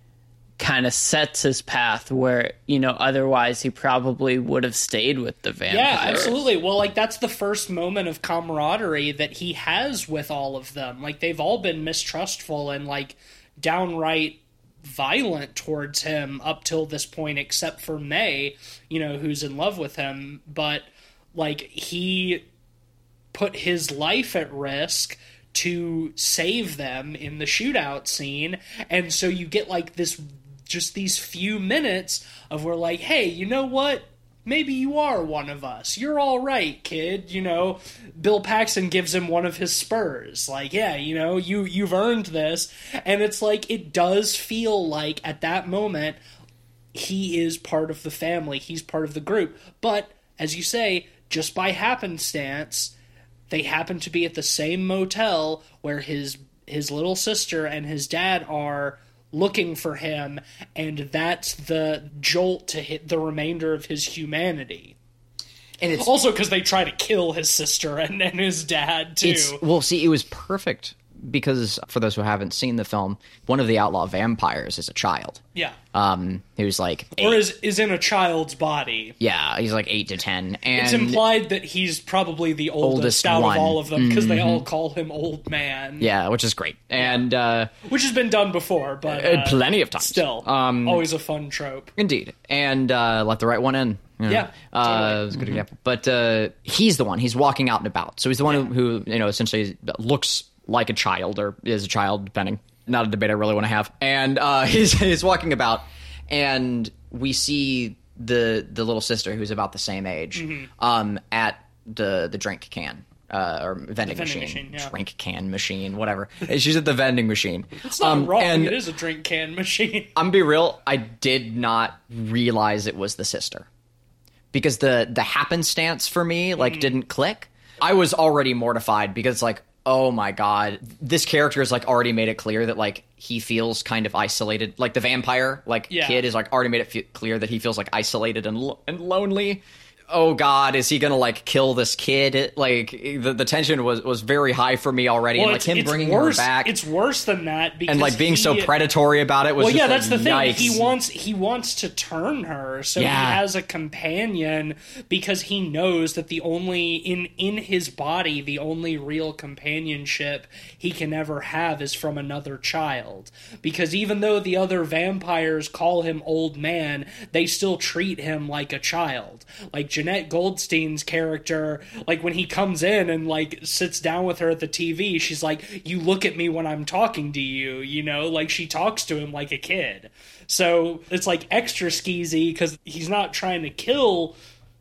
kind of sets his path where you know otherwise he probably would have stayed with the vampires. Yeah, absolutely. Well, like that's the first moment of camaraderie that he has with all of them. Like they've all been mistrustful and like downright violent towards him up till this point except for Mae, you know, who's in love with him, but like he put his life at risk to save them in the shootout scene and so you get like this just these few minutes of where like hey you know what? Maybe you are one of us. You're all right kid you know? Bill paxton gives him one of his spurs. Like yeah you know you you've earned this. And it's like it does feel like at that moment he is part of the family. He's part of the group. But as you say just by happenstance they happen to be at the same motel where his his little sister and his dad are looking for him and that's the jolt to hit the remainder of his humanity. And it's also because they try to kill his sister and, and his dad too. It's well, see, it was perfect because for those who haven't seen the film, one of the outlaw vampires is a child. yeah Um, he was like, or is is in a child's body yeah, he's like eight to ten, and it's implied that he's probably the oldest, Oldest out one. Mm-hmm. of all of them because they all call him old man yeah, which is great, and uh, which has been done before but uh, uh, plenty of times. still um, always a fun trope Indeed, and uh, let the right one in. know? Yeah, uh, totally. that's a good example. But uh, he's the one. He's walking out and about. So he's the one who, who, you know, essentially looks like a child or is a child, depending. Not a debate I really want to have. And uh, he's he's walking about, and we see the the little sister who's about the same age Mm-hmm. um, at the the drink can. Uh, or vending, vending machine, machine, yeah. drink can machine, whatever. She's at the vending machine. It's not Um, wrong. and- it is a drink can machine. I'm gonna be real. I did not realize it was the sister because the the happenstance for me like Mm. didn't click. I was already mortified because like oh my god, this character has like already made it clear that like he feels kind of isolated. Like the vampire like Yeah. kid is like already made it fe- clear that he feels like isolated and lo- and lonely. Oh God, is he gonna like kill this kid? Like the, the tension was was very high for me already, Well, and like it's, him bringing worse. her back It's worse than that because and like being so predatory about it was. Well, yeah, like, that's the thing. He wants he wants to turn her, so Yeah. he has a companion because he knows that the only in in his body the only real companionship he can ever have is from another child. Because even though the other vampires call him old man, they still treat him like a child. Like Jenette Goldstein's character, like when he comes in and like sits down with her at the TV, she's like, "You look at me when I'm talking to you," you know, like she talks to him like a kid. So it's like extra skeezy because he's not trying to kill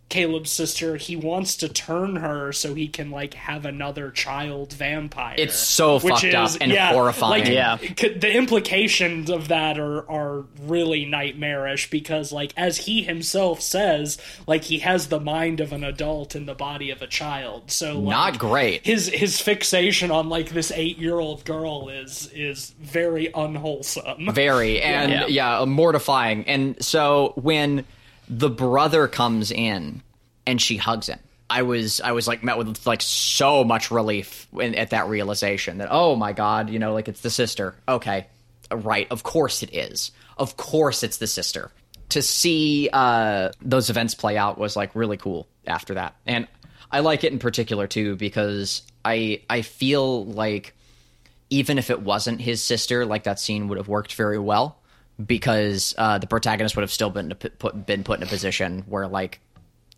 Caleb's sister. He wants to turn her so he can like have another child vampire. It's so which fucked up and yeah, horrifying. Like, Yeah. c- the implications of that are are really nightmarish because like as he himself says like he has the mind of an adult and the body of a child so like, Not great. his his fixation on like this 8-year-old girl is is very unwholesome very and Yeah. yeah. mortifying and so when the brother comes in and she hugs him. I was i was like met with like so much relief when, at that realization that oh my god you know like it's the sister. Okay. Right. Of course it is. Of course it's the sister. To see uh those events play out was like really cool after that. And i like it in particular too because i i feel like even if it wasn't his sister, like that scene would have worked very well because uh, the protagonist would have still been put been put in a position where like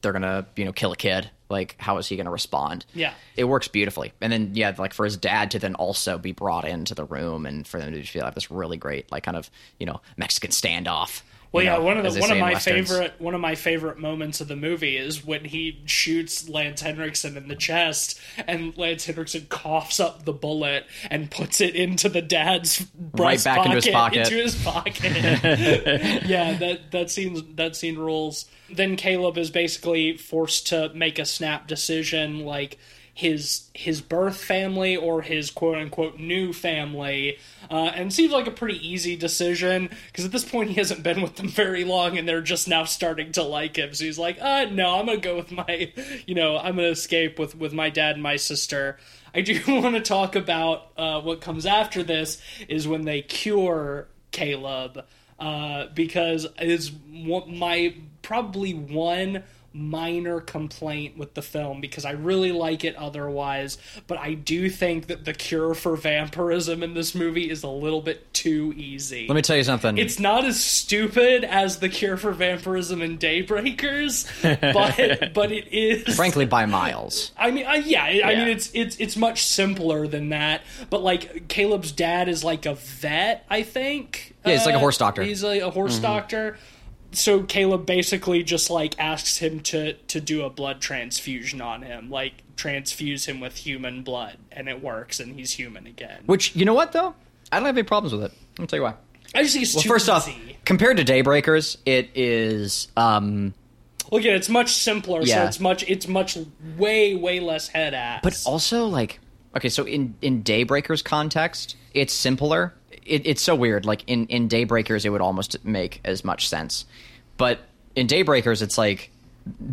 they're gonna you know kill a kid. Like how is he gonna respond? Yeah. it works beautifully. And then yeah, like for his dad to then also be brought into the room and for them to feel like this really great like kind of you know Mexican standoff. Well, yeah, know, one of the one of my Westerns. favorite one of my favorite moments of the movie is when he shoots Lance Henriksen in the chest, and Lance Henriksen coughs up the bullet and puts it into the dad's breast back into his pocket. Into his pocket. yeah, that that scene that scene rules. Then Caleb is basically forced to make a snap decision, like his his birth family or his quote unquote new family, uh, and seems like a pretty easy decision because at this point he hasn't been with them very long and they're just now starting to like him. So he's like, uh, no, I'm gonna go with my, you know, I'm gonna escape with with my dad and my sister. I do want to talk about uh, what comes after this is when they cure Caleb uh, because is my probably one minor complaint with the film because I really like it otherwise, but I do think that the cure for vampirism in this movie is a little bit too easy. Let me tell you something. it's not as stupid as the cure for vampirism in Daybreakers, but but it is frankly by miles. I mean, uh, yeah, I I mean, it's it's it's much simpler than that. But like, Caleb's dad is like a vet, I think. Yeah, he's like a Uh, horse doctor. He's like a horse doctor. So Caleb basically just like asks him to to do a blood transfusion on him, like transfuse him with human blood, and it works, and he's human again. Which you know what though, I don't have any problems with it. Let me tell you why. I just think it's Well, first off, compared to Daybreakers, it is um Look at it, it's much simpler, so Yeah. it's much it's much way way less head ass. But also, like, okay, so in in Daybreakers context, it's simpler. It, it's so weird. Like in in Daybreakers, it would almost make as much sense, but in Daybreakers, it's like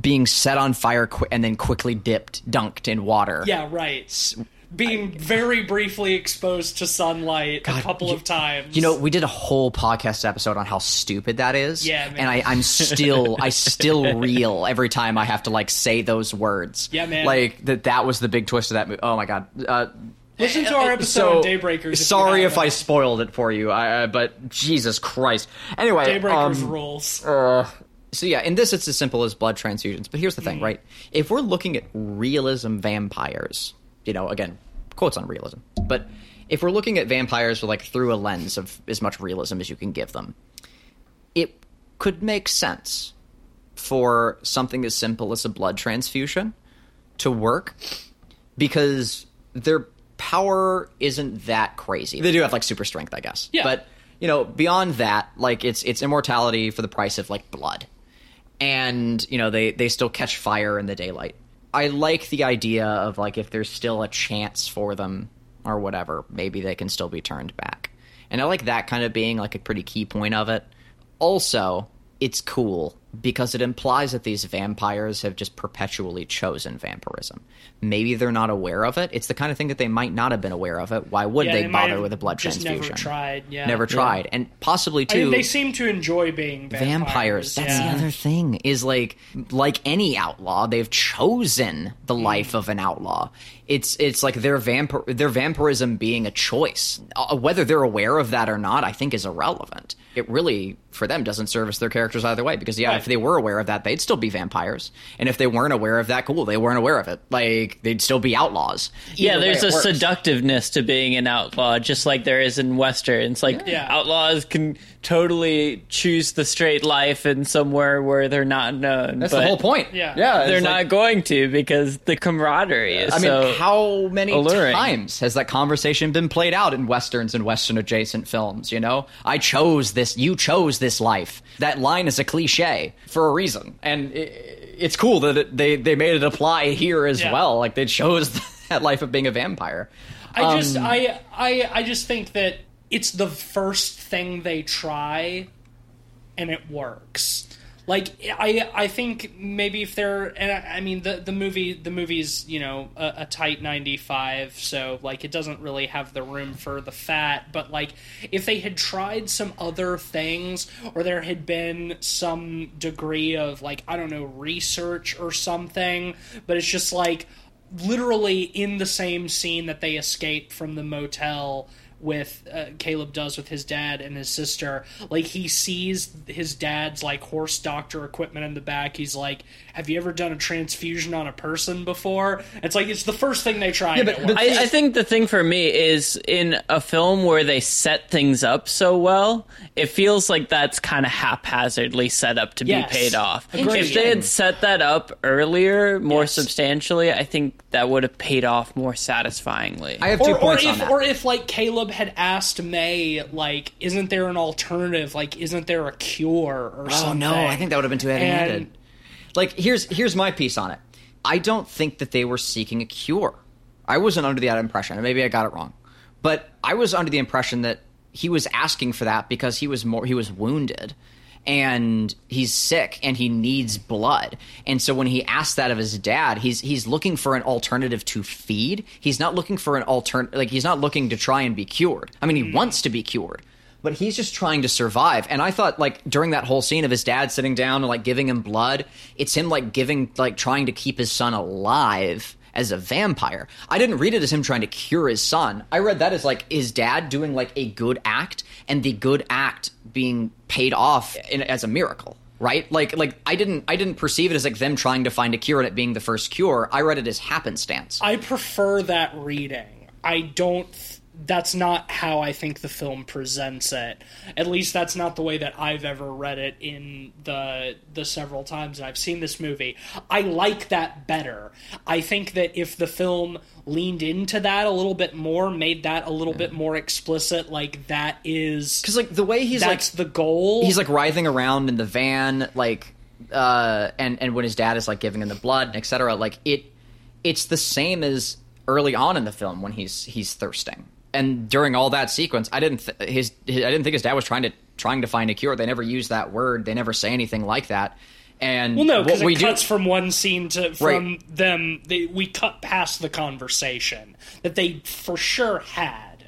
being set on fire qu- and then quickly dipped, dunked in water. yeah, right. Being very briefly exposed to sunlight a couple you- of times. You know, we did a whole podcast episode on how stupid that is. Yeah, man. And I, I'm still, I still reel every time I have to like say those words. Yeah, man. Like that. That was the big twist of that movie. Oh my god. Uh, Listen to our episode so on Daybreakers. sorry if I spoiled it for you, I, uh, but Jesus Christ. Anyway, Daybreakers um, rules. So yeah, in this it's as simple as blood transfusions. But here's the thing, right? If we're looking at realism vampires, you know, again, quotes on realism. But if we're looking at vampires like through a lens of as much realism as you can give them, it could make sense for something as simple as a blood transfusion to work because their power isn't that crazy. They do have like super strength, I guess. Yeah. But you know, beyond that, like it's it's immortality for the price of like blood. And, you know, they they still catch fire in the daylight. I like the idea of like if there's still a chance for them or whatever, maybe they can still be turned back. And I like that kind of being like a pretty key point of it. Also, it's cool because it implies that these vampires have just perpetually chosen vampirism. Maybe they're not aware of it. It's the kind of thing that they might not have been aware of it. Why would Yeah, they, they bother with a blood transfusion? never tried, yeah. Never Yeah. tried. And possibly I too mean, they seem to enjoy being vampires. vampires. That's yeah. the other thing. Is like like any outlaw, they've chosen the Mm. life of an outlaw. It's it's like their vampir their vampirism being a choice. Uh, whether they're aware of that or not, I think is irrelevant. It really for them doesn't service their characters either way because yeah, Right. if they were aware of that, they'd still be vampires. And if they weren't aware of that, cool, they weren't aware of it. Like they'd still be outlaws. Yeah, Either way there's a works. seductiveness to being an outlaw, just like there is in westerns. Like Yeah. outlaws can totally choose the straight life in somewhere where they're not known. That's but the whole point. Yeah. yeah. They're it's not going to because the camaraderie is I mean, so. How many alluring. times has that conversation been played out in westerns and western adjacent films? You know, I chose this, you chose this life. That line is a cliche for a reason, and i it's cool that it, they they made it apply here as Yeah. well. Like they chose that life of being a vampire. I just Um, I I I just think that it's the first thing they try and it works. Like I I think maybe if they're and I, I mean the the movie the movie's you know a, a tight 95 so like it doesn't really have the room for the fat but like if they had tried some other things or there had been some degree of like I don't know research or something but it's just like literally in the same scene that they escape from the motel with uh, Caleb does with his dad and his sister. Like he sees his dad's like horse doctor equipment in the back. He's like have you ever done a transfusion on a person before it's like it's the first thing they try and but- but. I, I think the thing for me is in a film where they set things up so well, it feels like that's kind of haphazardly set up to Yes. be paid off. Agreed. If they had set that up earlier, more Yes. substantially, I think that would have paid off more satisfyingly. I have two or, or points on if that. or if like Caleb had asked Mae like isn't there an alternative like isn't there a cure or Oh something no, I think that would have been too heavy-handed. And- Like here's here's my piece on it. I don't think that they were seeking a cure. I wasn't under that impression, and maybe I got it wrong. But I was under the impression that he was asking for that because he was more he was wounded and he's sick and he needs blood. And so when he asked that of his dad, he's he's looking for an alternative to feed. He's not looking for an altern like he's not looking to try and be cured. I mean, he mm-hmm. wants to be cured but he's just trying to survive. And I thought, like, during that whole scene of his dad sitting down and, like, giving him blood, it's him, like, giving, like, trying to keep his son alive as a vampire. I didn't read it as him trying to cure his son. I read that as, like, his dad doing, like, a good act and the good act being paid off in, as a miracle. Right, like, like I didn't, I didn't perceive it as like them trying to find a cure and it being the first cure. I read it as happenstance. I prefer that reading. I don't. Th- That's not how I think the film presents it. At least that's not the way that I've ever read it in the the several times that I've seen this movie. I like that better. I think that if the film leaned into that a little bit more, made that a little bit more explicit, like that is Because like the way he's like that's the goal. he's like writhing around in the van like uh and and when his dad is like giving him the blood and etc like it it's the same as early on in the film when he's he's thirsting and during all that sequence i didn't th- his, his i didn't think his dad was trying to trying to find a cure they never use that word they never say anything like that and Well, no, because what we it do cuts from one scene to from Right. them. They, we cut past the conversation that they for sure had.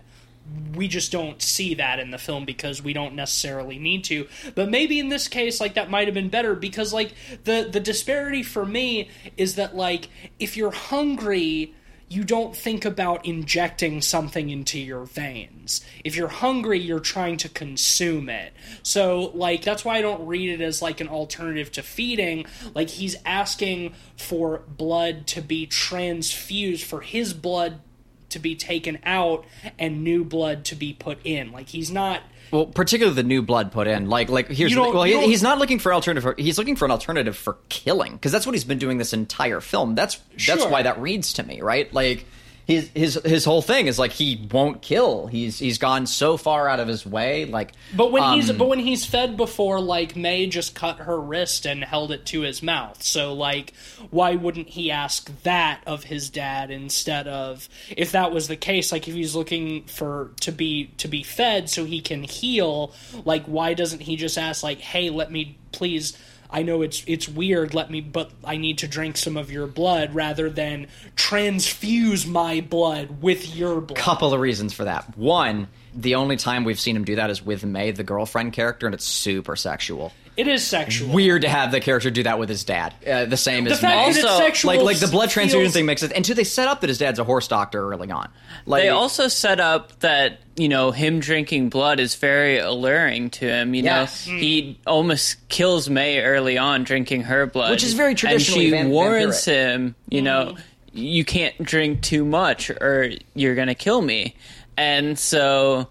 We just don't see that in the film because we don't necessarily need to. But maybe in this case, like that might have been better because like the the disparity for me is that like if you're hungry. You don't think about injecting something into your veins. If you're hungry, you're trying to consume it. So, like, that's why I don't read it as like an alternative to feeding. Like, he's asking for blood to be transfused, for his blood to be taken out and new blood to be put in. Like, he's not. Well, particularly the new blood put in. Like, like here's the, well, he, he's not looking for alternative. For, he's looking for an alternative for killing because that's what he's been doing this entire film. That's that's Sure. why that reads to me, right? Like his his his whole thing is like he won't kill. He's he's gone so far out of his way. Like, But when he's um, but when he's fed before, like Mae just cut her wrist and held it to his mouth. So like, why wouldn't he ask that of his dad instead of if that was the case? Like if he's looking for to be to be fed so he can heal, like why doesn't he just ask like, hey, let me please. I know it's it's weird. Let me, but I need to drink some of your blood rather than transfuse my blood with your blood. couple of reasons for that. One, the only time we've seen him do that is with Mae, the girlfriend character, and it's super sexual. It is sexual. Weird to have the character do that with his dad. Uh, the same The as fact Mae. that it's Also, sexual like like the blood transfusion feels- thing makes it. And two, they set up that his dad's a horse doctor early on. Like They also set up that you know him drinking blood is very alluring to him. You Yes. know, he almost kills Mae early on drinking her blood, Which is very traditionally And she van- warns vampiric. him, you know, you can't drink too much or you're gonna kill me. And so.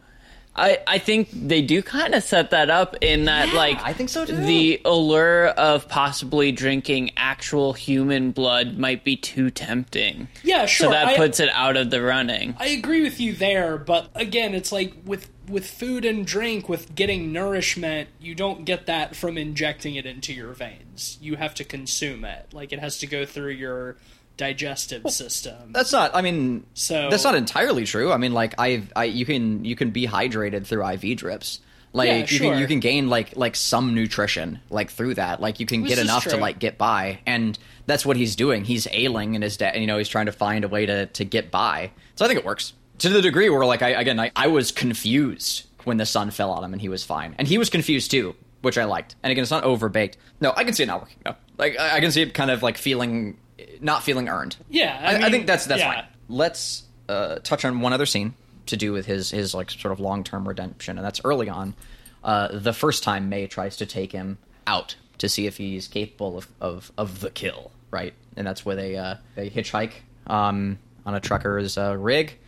I, I think they do kind of set that up in that, like, I think so, too. The allure of possibly drinking actual human blood might be too tempting. Yeah, sure. So that I- puts it out of the running. I agree with you there, but again, it's like with with food and drink, with getting nourishment, you don't get that from injecting it into your veins. You have to consume it. Like it has to go through your digestive system. That's not. I mean, So- that's not entirely true. I mean, like I, I, you can you can be hydrated through IV drips. Like Yeah, you sure. can you can gain like like some nutrition like through that. Like you can get enough to like get by, and that's what he's doing. He's ailing, and his dad, you know, he's trying to find a way to to get by. So I think it works to the degree where like I again I, I was confused when the sun fell on him and he was fine, and he was confused too, which I liked. And again, it's not overbaked. No, I can see it not working. No, like I, I can see it kind of like feeling not feeling earned. Yeah, I I, I think that's that's yeah. fine. Let's uh, touch on one other scene to do with his his like sort of long term redemption, and that's early on. Uh, the first time Mae tries to take him out to see if he's capable of, of, of the kill, right? And that's where they uh, they hitchhike um, on a trucker's uh, rig,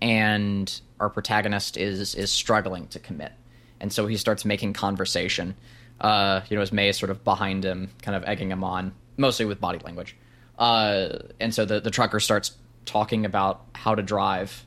and our protagonist is is struggling to commit, and so he starts making conversation. Uh, you know, as Mae is sort of behind him, kind of egging him on, mostly with body language. Uh, and so the, the trucker starts talking about how to drive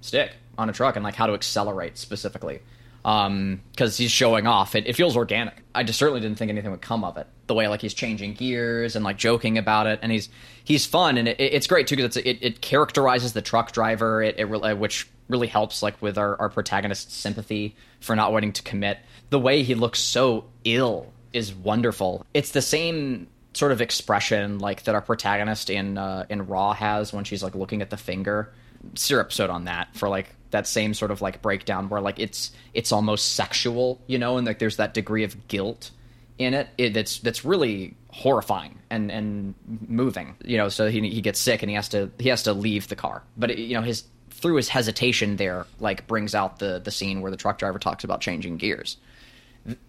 stick on a truck and like how to accelerate specifically. Because he's showing off. It, it feels organic. I just certainly didn't think anything would come of it. The way like he's changing gears and like joking about it. And he's he's fun. And it, it's great too because it, it characterizes the truck driver. It which really helps like with our, our protagonist's sympathy for not wanting to commit. The way he looks so ill is wonderful. It's the same sort of expression like that our protagonist in uh, in raw has when she's like looking at the finger Syrup episode on that for like that same sort of like breakdown where like it's it's almost sexual, you know, and like there's that degree of guilt in it, it that's that's really horrifying and and moving, you know. So he he gets sick and he has to he has to leave the car, but it, you know his through his hesitation there like brings out the the scene where the truck driver talks about changing gears.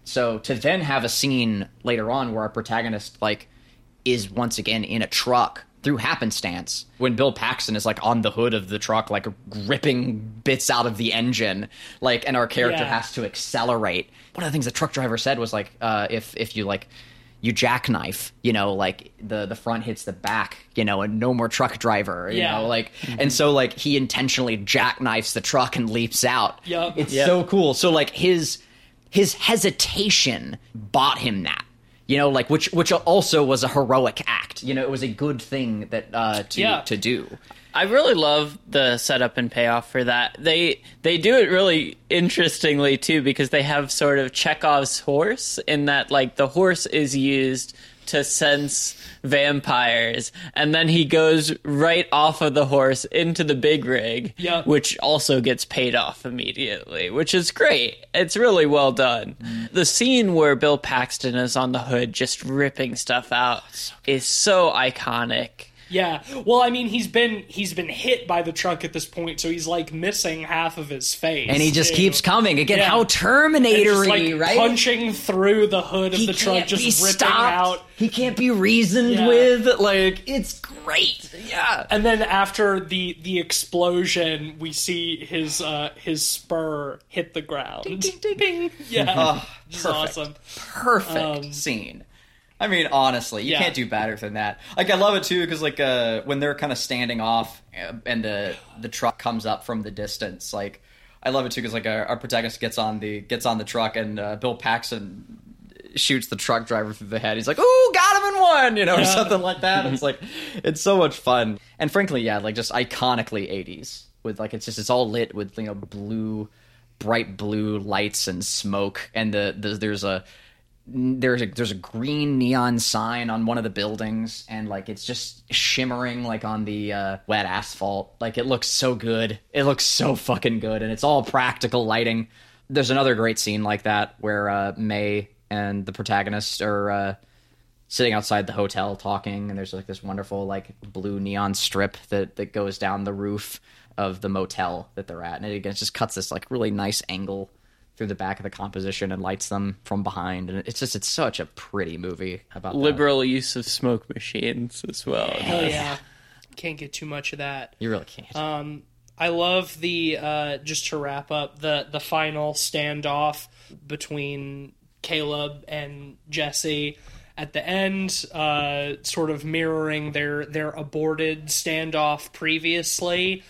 So to then have a scene later on where our protagonist like is once again in a truck through happenstance when Bill Paxton is like on the hood of the truck like ripping bits out of the engine like and our character Yeah. has to accelerate. One of the things the truck driver said was like uh, if if you like you jackknife, you know, like the the front hits the back, you know, and no more truck driver, you Yeah. know, like and so like he intentionally jackknifes the truck and leaps out. Yup. It's Yep. so cool. So like his his hesitation bought him that. You know, like which which also was a heroic act. You know, it was a good thing that uh to Yeah. to do. I really love the setup and payoff for that. They they do it really interestingly too because they have sort of Chekhov's horse in that like the horse is used to sense vampires. And then he goes right off of the horse into the big rig which also gets paid off immediately which is great. It's really well done. Mm. The scene where bill paxton is on the hood just ripping stuff out is so iconic Yeah. Well, I mean, he's been he's been hit by the truck at this point, so he's like missing half of his face, and he just too. keeps coming again. Yeah. How Terminator-y, like, right? punching through the hood of he the truck, just ripping stopped. out. He can't be reasoned Yeah. with. Like it's great. Yeah. And then after the the explosion, we see his uh his spur hit the ground. Bing. Yeah, Oh, perfect. awesome. perfect Um, scene. I mean, honestly, you Yeah. can't do better than that. Like, I love it too because, like, uh, when they're kind of standing off uh, and the the truck comes up from the distance, like, I love it too because, like, our, our protagonist gets on the gets on the truck and uh, Bill Paxton shoots the truck driver through the head. He's like, "Ooh, got him in one," you know, or something like that. It's like, it's so much fun. And frankly, yeah, like just iconically '80s with like it's just it's all lit with you know blue, bright blue lights and smoke, and the, the there's a there's a there's a green neon sign on one of the buildings and like it's just shimmering like on the uh, wet asphalt. Like it looks so good. It looks so fucking good and it's all practical lighting. There's another great scene like that where uh, Mae and the protagonist are uh, sitting outside the hotel talking and there's like this wonderful like blue neon strip that that goes down the roof of the motel that they're at and it again just cuts this like really nice angle through the back of the composition and lights them from behind and it's just it's such a pretty movie about that. Liberal use of smoke machines as well. Hell yeah, can't get too much of that. you really can't Um, I love the uh, just to wrap up the the final standoff between Caleb and Jesse at the end, uh, sort of mirroring their their aborted standoff previously.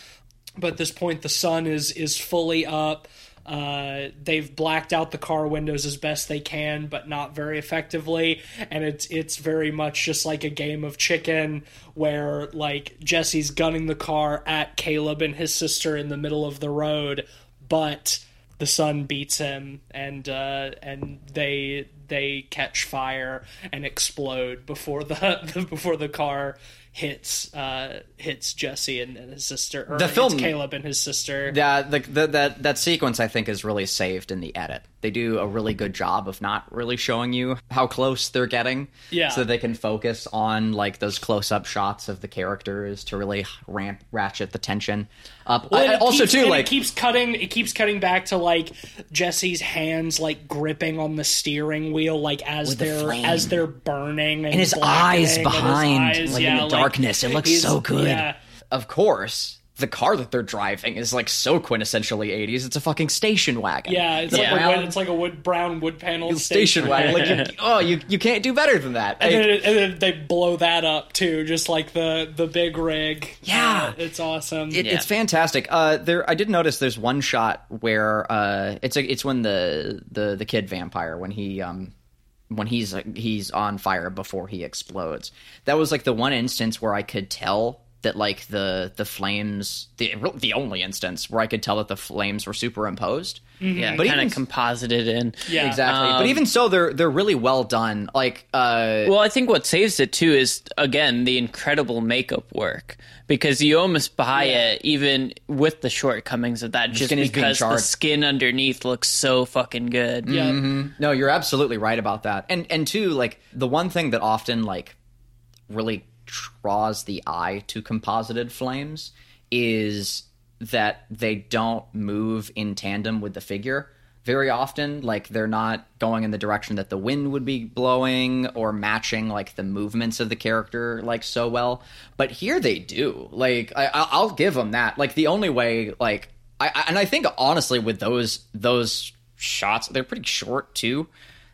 But at this point, the sun is is fully up. Uh, they've blacked out the car windows as best they can, but not very effectively. And it's it's very much just like a game of chicken, where like Jesse's gunning the car at Caleb and his sister in the middle of the road, but the sun beats him, and uh, and they they catch fire and explode before the before the car hits uh, hits Jesse and, and his sister. Or The hits film- Caleb and his sister. that the, the, that that sequence I think is really saved in the edit. They do a really good job of not really showing you how close they're getting, Yeah. so they can focus on like those close up shots of the characters to really ramp ratchet the tension up. Well, I- also keeps- too like it keeps cutting. It keeps cutting back to like Jesse's hands, like gripping on the steering wheel, like as they're flame. as they're burning, and, and his eyes and his behind, eyes, like yeah, in the darkness. It looks so good. Yeah, Of course, the car that they're driving is like so quintessentially 80s. It's a fucking station wagon. yeah. It's The like a brown wood, it's like a wood brown wood panel station wagon. Like, you, oh, you you can't do better than that. And Like, then, and then they blow that up too, just like the the big rig. Yeah. Uh, it's awesome. It, Yeah. It's fantastic. Uh, there, I did notice there's one shot where uh, it's a, it's when the, the the kid vampire when he um when he's uh, he's on fire before he explodes. That was like the one instance where I could tell that like the the flames the the only instance where I could tell that the flames were superimposed. Yeah, But kind even- of composited in. yeah, Exactly. but Um, even so, they're they're really well done. Like uh, Well, I think what saves it too is again the incredible makeup work because you almost buy Yeah. it even with the shortcomings of that, just skin is being because the skin underneath looks so fucking good. yeah. No, you're absolutely right about that. And and two, like the one thing that often like really draws the eye to composited flames is that they don't move in tandem with the figure. Very often, like they're not going in the direction that the wind would be blowing or matching like the movements of the character like so well. But here they do. Like I, I- I'll give them that. Like the only way, like I and I think honestly with those those shots, they're pretty short too.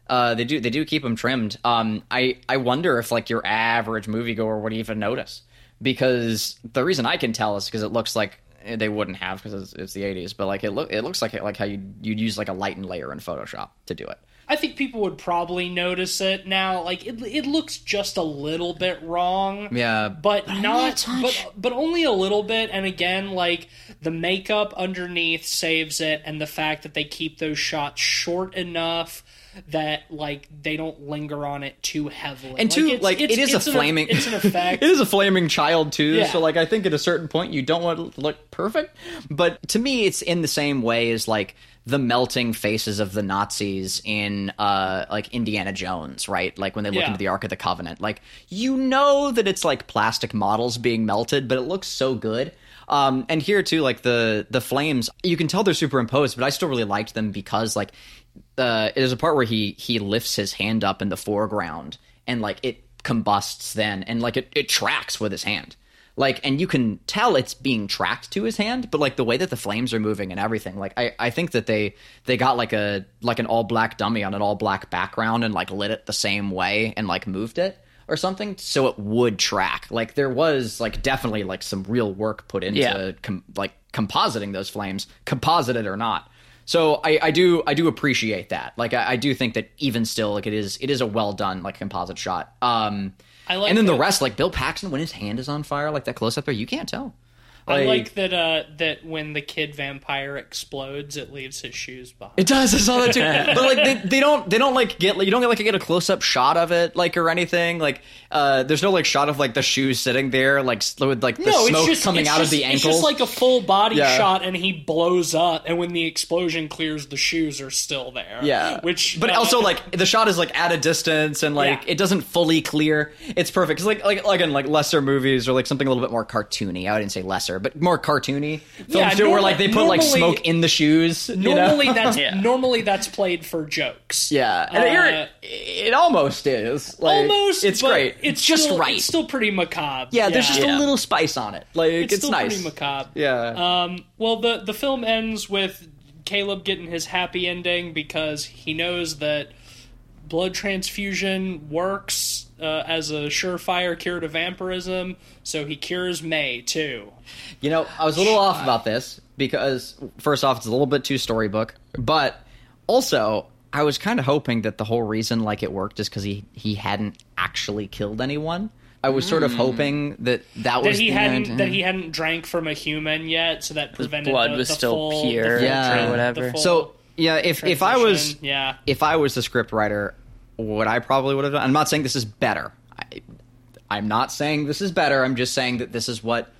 Uh, they do they do keep them trimmed. Um, I I wonder if like your average moviegoer would even notice because the reason I can tell is because it looks like eh, they wouldn't have because it's, it's the 80s, but like it look it looks like it, like how you you'd use like a lighten layer in Photoshop to do it. I think people would probably notice it now. Like it, it looks just a little bit wrong. Yeah, but only a not but but only a little bit and again like the makeup underneath saves it and the fact that they keep those shots short enough that like they don't linger on it too heavily. And two, it's- like it's- it is a it's an- flaming. it's an effect. it is a flaming child too. Yeah. So like I think at a certain point you don't want to look perfect, but to me it's in the same way as like the melting faces of the Nazis in uh like Indiana Jones, right? Like when they look Yeah. into the Ark of the Covenant. Like you know that it's like plastic models being melted, but it looks so good. Um, and here too, like the the flames, you can tell they're superimposed, but I still really liked them because like uh, there's a part where he he lifts his hand up in the foreground and like it combusts then and like it, it tracks with his hand. Like and you can tell it's being tracked to his hand but like the way that the flames are moving and everything like i i think that they they got like a like an all black dummy on an all black background and like lit it the same way and like moved it or something so it would track. Like there was like definitely like some real work put into Yeah. com- like compositing those flames composited or not so I, I do I do appreciate that. Like I, I do think that even still, like it is it is a well done like composite shot. Um, I like and then the rest, like Bill Paxton when his hand is on fire, like that close up there, you can't tell. I like that uh, that when the kid vampire explodes, it leaves his shoes behind. It does. I saw that too. but like they, they don't they don't like get you don't get like get a close up shot of it like or anything. Like uh, there's no like shot of like the shoes sitting there like with like the no, smoke it's just coming out just, of the ankle. It's just like a full body Yeah. shot, and he blows up, and when the explosion clears, the shoes are still there. Yeah, which, but uh, also like the shot is like at a distance and like Yeah. it doesn't fully clear. It's perfect. 'Cause, like like again like lesser movies or like something a little bit more cartoony. I wouldn't say lesser, but more cartoony films Yeah, do, where like they put like smoke in the shoes. you know? normally that's Yeah. normally that's played for jokes. yeah, and Uh, it, it almost is. Like, almost. it's but great. It's just still, right. It's still pretty macabre. yeah, there's just Yeah. a little spice on it. Like it's, it's, still nice. pretty macabre. Yeah. Um, well, the the film ends with Caleb getting his happy ending because he knows that blood transfusion works uh, as a surefire cure to vampirism. So he cures Mae too. You know, I was a little off about this because first off, it's a little bit too storybook, but also I was kind of hoping that the whole reason like it worked is because he he hadn't actually killed anyone. I was sort of hoping that that. That was he the hadn't end. that he hadn't drank from a human yet, so that prevented blood the, was the still full, pure Yeah. or whatever. So yeah, if if I was yeah. if I was the script writer, what I probably would have done. I'm not saying this is better. I, I'm not saying this is better. I'm just saying that this is what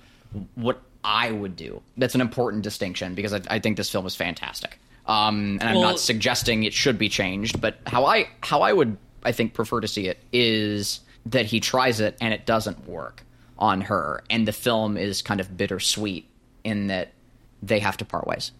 what I would do. That's an important distinction because I, I think this film is fantastic. Um, and I'm Well- not suggesting it should be changed, but how I how I would I think prefer to see it is that he tries it and it doesn't work on her, and the film is kind of bittersweet in that they have to part ways.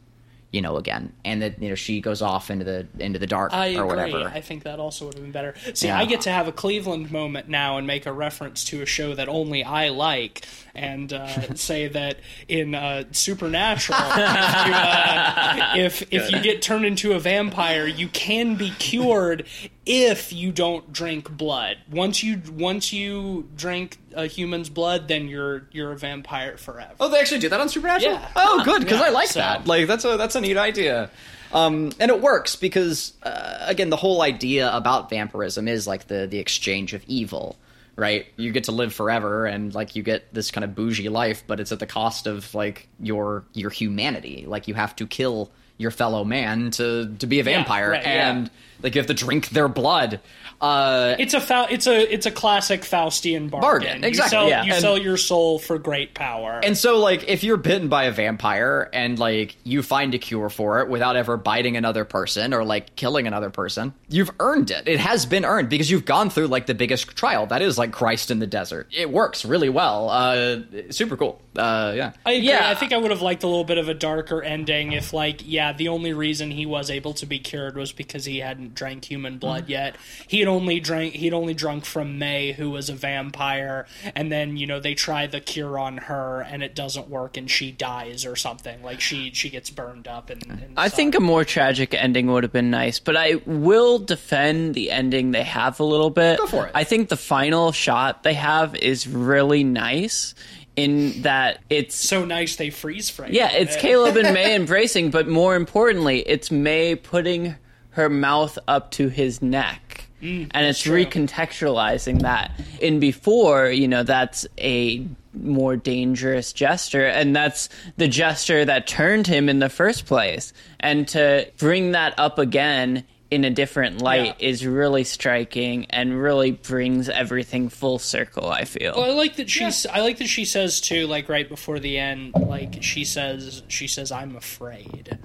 You know, again, and that you know she goes off into the into the dark I or agree. whatever. I think that also would have been better. See, Yeah. I get to have a Cleveland moment now and make a reference to a show that only I like, and uh, say that in uh, Supernatural, if, you, uh, if if you get turned into a vampire, you can be cured if you don't drink blood. Once you once you drink a human's blood, then you're you're a vampire forever. Oh, they actually do that on Supernatural. Yeah. Oh, good because Yeah, I like so- that. Like that's a that's a neat idea. Um, and it works because uh, again, the whole idea about vampirism is like the the exchange of evil, right? You get to live forever, and like you get this kind of bougie life, but it's at the cost of like your your humanity. Like you have to kill your fellow man to to be a vampire, right, yeah. And like you have to drink their blood. Uh, It's a fau- it's a it's a classic Faustian bargain. Bargain, exactly, You sell, yeah. you And- sell your soul for great power. And so, like, if you're bitten by a vampire and like you find a cure for it without ever biting another person or like killing another person, you've earned it. It has been earned because you've gone through like the biggest trial. That is like Christ in the desert. It works really well. Uh, super cool. Uh, yeah. I agree. Yeah. I think I would have liked a little bit of a darker ending if, like, yeah, the only reason he was able to be cured was because he hadn't drank human blood Mm. yet. He had only drank he'd only drunk from Mae, who was a vampire, and then you know they try the cure on her and it doesn't work and she dies or something. Like she she gets burned up and. and I think a more tragic ending would have been nice, but I will defend the ending they have a little bit. Go for it. I think the final shot they have is really nice in that it's so nice they freeze frame. yeah, it's. Caleb and Mae embracing, but more importantly, it's Mae putting her mouth up to his neck. Mm, and it's true. recontextualizing that. In before, you know, that's a more dangerous gesture, and that's the gesture that turned him in the first place. And to bring that up again in a different light Yeah. is really striking and really brings everything full circle. I feel. Well, I like that she's. I like that she says too, like right before the end, like she says, she says, "I'm afraid."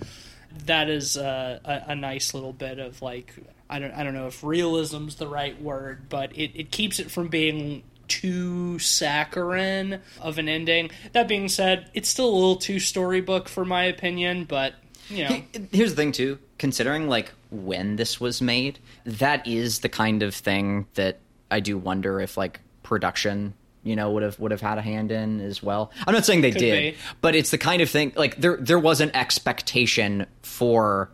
That is uh, a, a nice little bit of like, I don't, I don't know if realism's the right word, but it, it keeps it from being too saccharine of an ending. That being said, it's still a little too storybook for my opinion, but you know, Here's the thing, too. Considering like when this was made, that is the kind of thing that I do wonder if like production, you know, would have would have had a hand in as well. I'm not saying they Could did, be. but it's the kind of thing like there there was an expectation for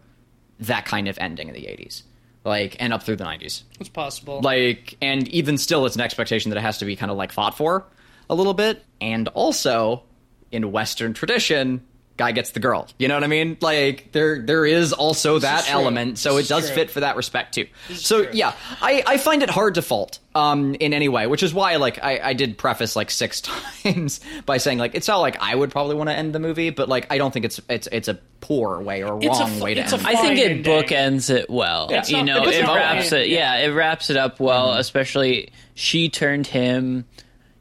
that kind of ending in the 80s, like and up through the 90s. it's possible. Like, and even still, it's an expectation that it has to be kind of like fought for a little bit. And also, in Western tradition, guy gets the girl. You know what I mean? Like, there there is also that is element, so This it is does true. fit for that respect too. So true. yeah, I, I find it hard to fault um in any way, which is why like I, I did preface like six times by saying like it's not like I would probably want to end the movie, but like I don't think it's it's it's a poor way or It's a wrong fu- way to it's a end. fu- it. I think it ending. bookends it well. It's you not- know, it doesn't it wraps it. Yeah, it wraps it up well. Especially she turned him,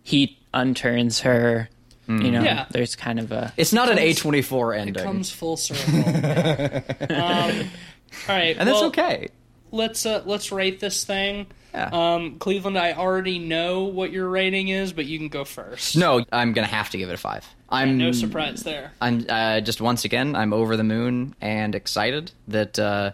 he unturns her. You know, Yeah. there's kind of a. It's not an comes- A24 it ending. comes full circle. um, all right, and that's well, okay. let's uh, let's rate this thing. Yeah. Um, Cleveland, I already know what your rating is, but you can go first. No, I'm gonna have to give it a five. I'm no surprise there. I'm uh, just once again I'm over the moon and excited that uh,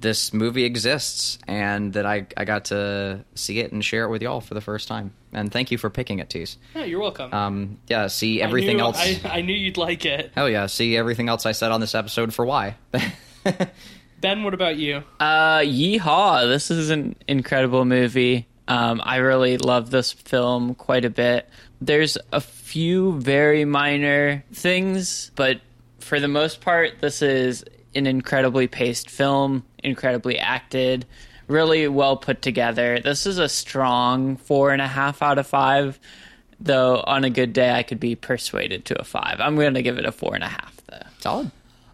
this movie exists and that I I got to see it and share it with y'all for the first time. And thank you for picking it, Tease. Yeah, you're welcome. Um, yeah, see everything I knew, else. I, I knew you'd like it. Hell yeah, see everything else I said on this episode for why. Ben, what about you? Uh, yeehaw! This is an incredible movie. Um, I really love this film quite a bit. There's a few very minor things, but for the most part, this is an incredibly paced film, incredibly acted, really well put together. This is a strong four and a half out of five. Though on a good day, I could be persuaded to a five. I'm going to give it a four and a half, though. Solid.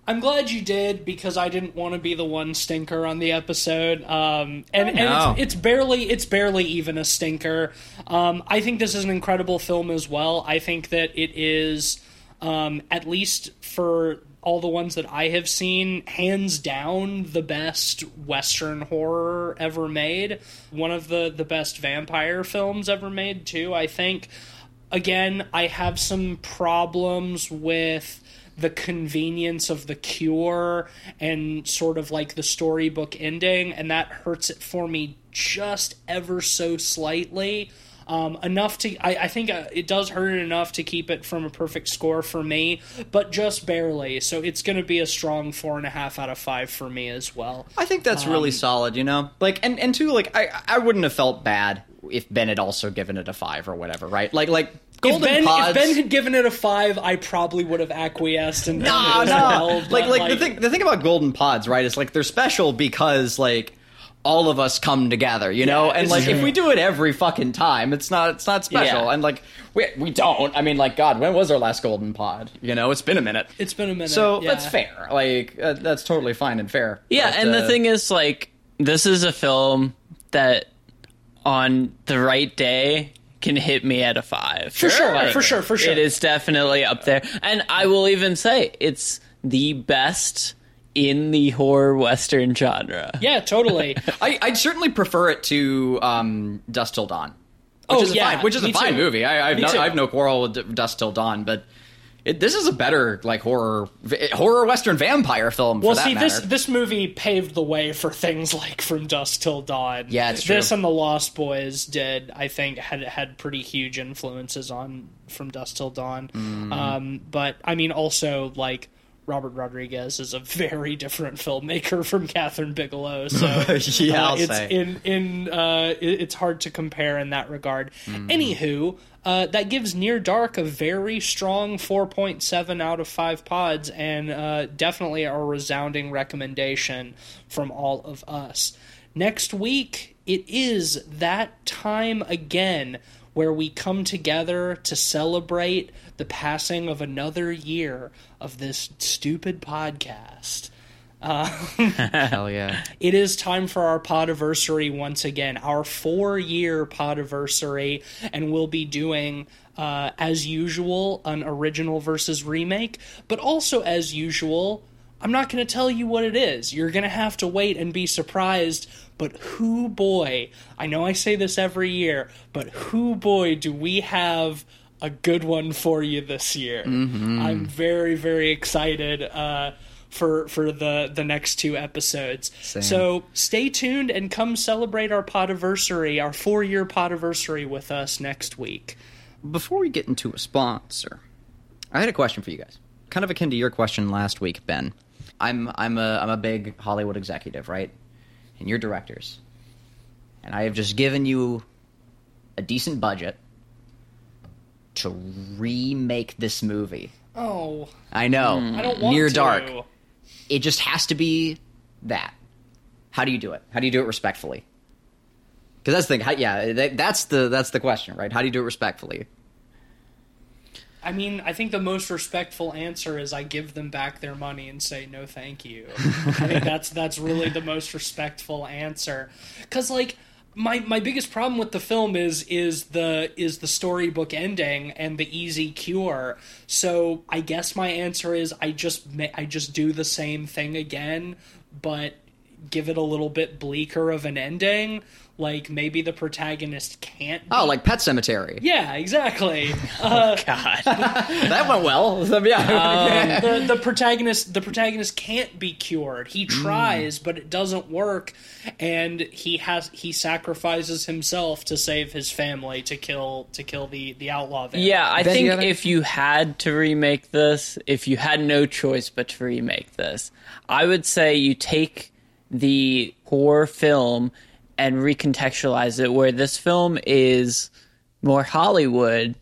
I'm glad you did because I didn't want to be the one stinker on the episode. Um, and and it's, it's barely it's barely even a stinker. Um, I think this is an incredible film as well. I think that it is um, at least for all the ones that I have seen, hands down the best Western horror ever made. One of the the best vampire films ever made too. I think. Again, I have some problems with the convenience of the cure and sort of like the storybook ending, and that hurts it for me just ever so slightly. Um, enough to, I, I think uh, it does hurt it enough to keep it from a perfect score for me, but just barely. So it's going to be a strong four and a half out of five for me as well. I think that's really Um, solid, you know? Like and and two like I I wouldn't have felt bad if Ben had also given it a 5 or whatever, right? Like like Golden if Ben, Pods if Ben had given it a five, I probably would have acquiesced and No, no. well. like, but, like the thing the thing about golden pods, right? Is like they're special because like all of us come together, you know. Yeah, and like if we do it every fucking time, it's not it's not special. Yeah. And like we we don't. I mean, like God, when was our last golden pod? You know, it's been a minute. It's been a minute. So yeah. that's fair. Like uh, that's totally fine and fair. Yeah, But, and the uh, thing is, like, this is a film that on the right day can hit me at a five. For sure, Like, for sure, for sure. It is definitely up there. And I will even say it's the best in the horror western genre. Yeah, totally. I, I'd certainly prefer it to um, Dusk Till Dawn. Which Oh, is a yeah, fine, which is a fine too. movie. I, I, have Me no, too. I have no quarrel with Dusk Till Dawn, but it, this is a better like horror horror western vampire film. Well, for that see, this matter. this movie paved the way for things like From Dusk Till Dawn. Yeah, it's true. This and The Lost Boys did, I think, had had pretty huge influences on From Dusk Till Dawn. Mm. Um, but I mean, also like. Robert Rodriguez is a very different filmmaker from Kathryn Bigelow, so Yeah, uh, I'll it's say. in in uh, it- it's hard to compare in that regard. Mm-hmm. Anywho, uh, that gives Near Dark a very strong 4.7 out of 5 pods, and uh, definitely a resounding recommendation from all of us. Next week, it is that time again where we come together to celebrate the passing of another year of this stupid podcast. Hell yeah. it is time for our podiversary once again, our four year podiversary, and we'll be doing. Uh, as usual, an original versus remake, but also as usual, I'm not going to tell you what it is. You're going to have to wait and be surprised. But who boy, I know I say this every year, but who boy do we have a good one for you this year? I'm very, very excited. Uh, for for the the next two episodes. So stay tuned and come celebrate our podiversary, our four year podiversary with us next week. Before we get into a sponsor, I had a question for you guys. Kind of akin to your question last week, Ben. I'm I'm a I'm a big Hollywood executive, right? And you're directors. And I have just given you a decent budget to remake this movie. Oh, I know. Hmm. I don't want Near to. Dark. It just has to be that. How do you do it? How do you do it respectfully? Because that's the thing. How, yeah, that, that's the that's the question, right? How do you do it respectfully? I mean, I think the most respectful answer is I give them back their money and say no, thank you. I think that's that's really the most respectful answer. Because like my my biggest problem with the film is is the is the storybook ending and the easy cure. So I guess my answer is I just I just do the same thing again, but give it a little bit bleaker of an ending. Like maybe the protagonist can't. Oh, like Pet Sematary. yeah, exactly. Uh, God. that went well. So, yeah. the the protagonist the protagonist can't be cured. He tries, but it doesn't work, and he has he sacrifices himself to save his family to kill to kill the the outlaw. Vampire. Yeah, I Ben, think you if you had to remake this, if you had no choice but to remake this, I would say you take the horror film and recontextualize it where this film is more Hollywood,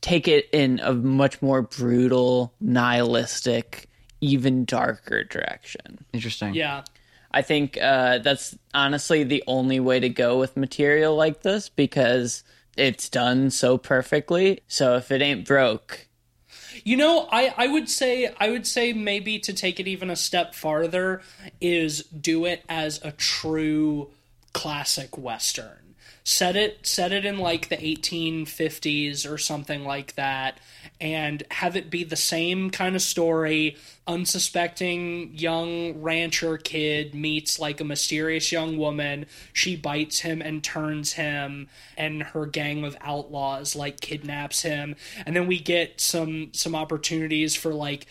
take it in a much more brutal, nihilistic, even darker direction. Interesting. yeah. I think uh, that's honestly the only way to go with material like this because it's done so perfectly. So if it ain't broke, You know, I, I would say I would say maybe to take it even a step farther is do it as a true classic western. Set it set it in like the 1850s or something like that and have it be the same kind of story. Unsuspecting young rancher kid meets like a mysterious young woman. She bites him and turns him, and her gang of outlaws like kidnaps him. And then we get some some opportunities for like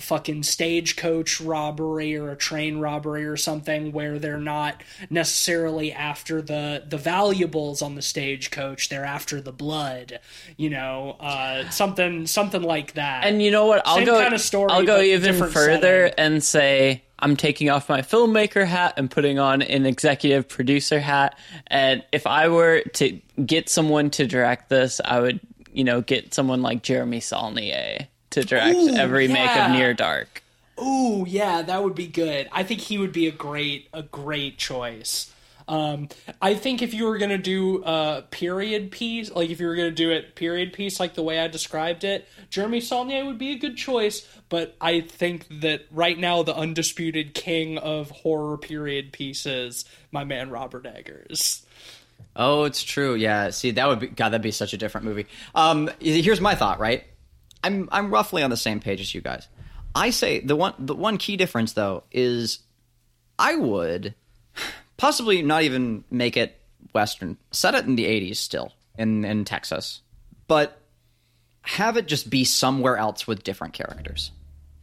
fucking stagecoach robbery or a train robbery or something where they're not necessarily after the the valuables on the stagecoach they're after the blood you know uh something something like that And you know what? I'll Same go. kind of story, I'll go even further setting. and say I'm taking off my filmmaker hat and putting on an executive producer hat. And if I were to get someone to direct this, I would, you know, get someone like Jeremy Saulnier to direct Ooh, remake yeah. of Near Dark. Ooh, yeah, that would be good. I think he would be a great a great choice. Um, I think if you were gonna do a period piece, like if you were gonna do it period piece, like the way I described it, Jeremy Saulnier would be a good choice. But I think that right now the undisputed king of horror period pieces, my man Robert Eggers. Oh, it's true. Yeah. See, that would be God. That'd be such a different movie. Um, here's my thought. Right. I'm I'm roughly on the same page as you guys. I say the one the one key difference though is I would possibly not even make it Western. Set it in the '80s still in in Texas, but have it just be somewhere else with different characters.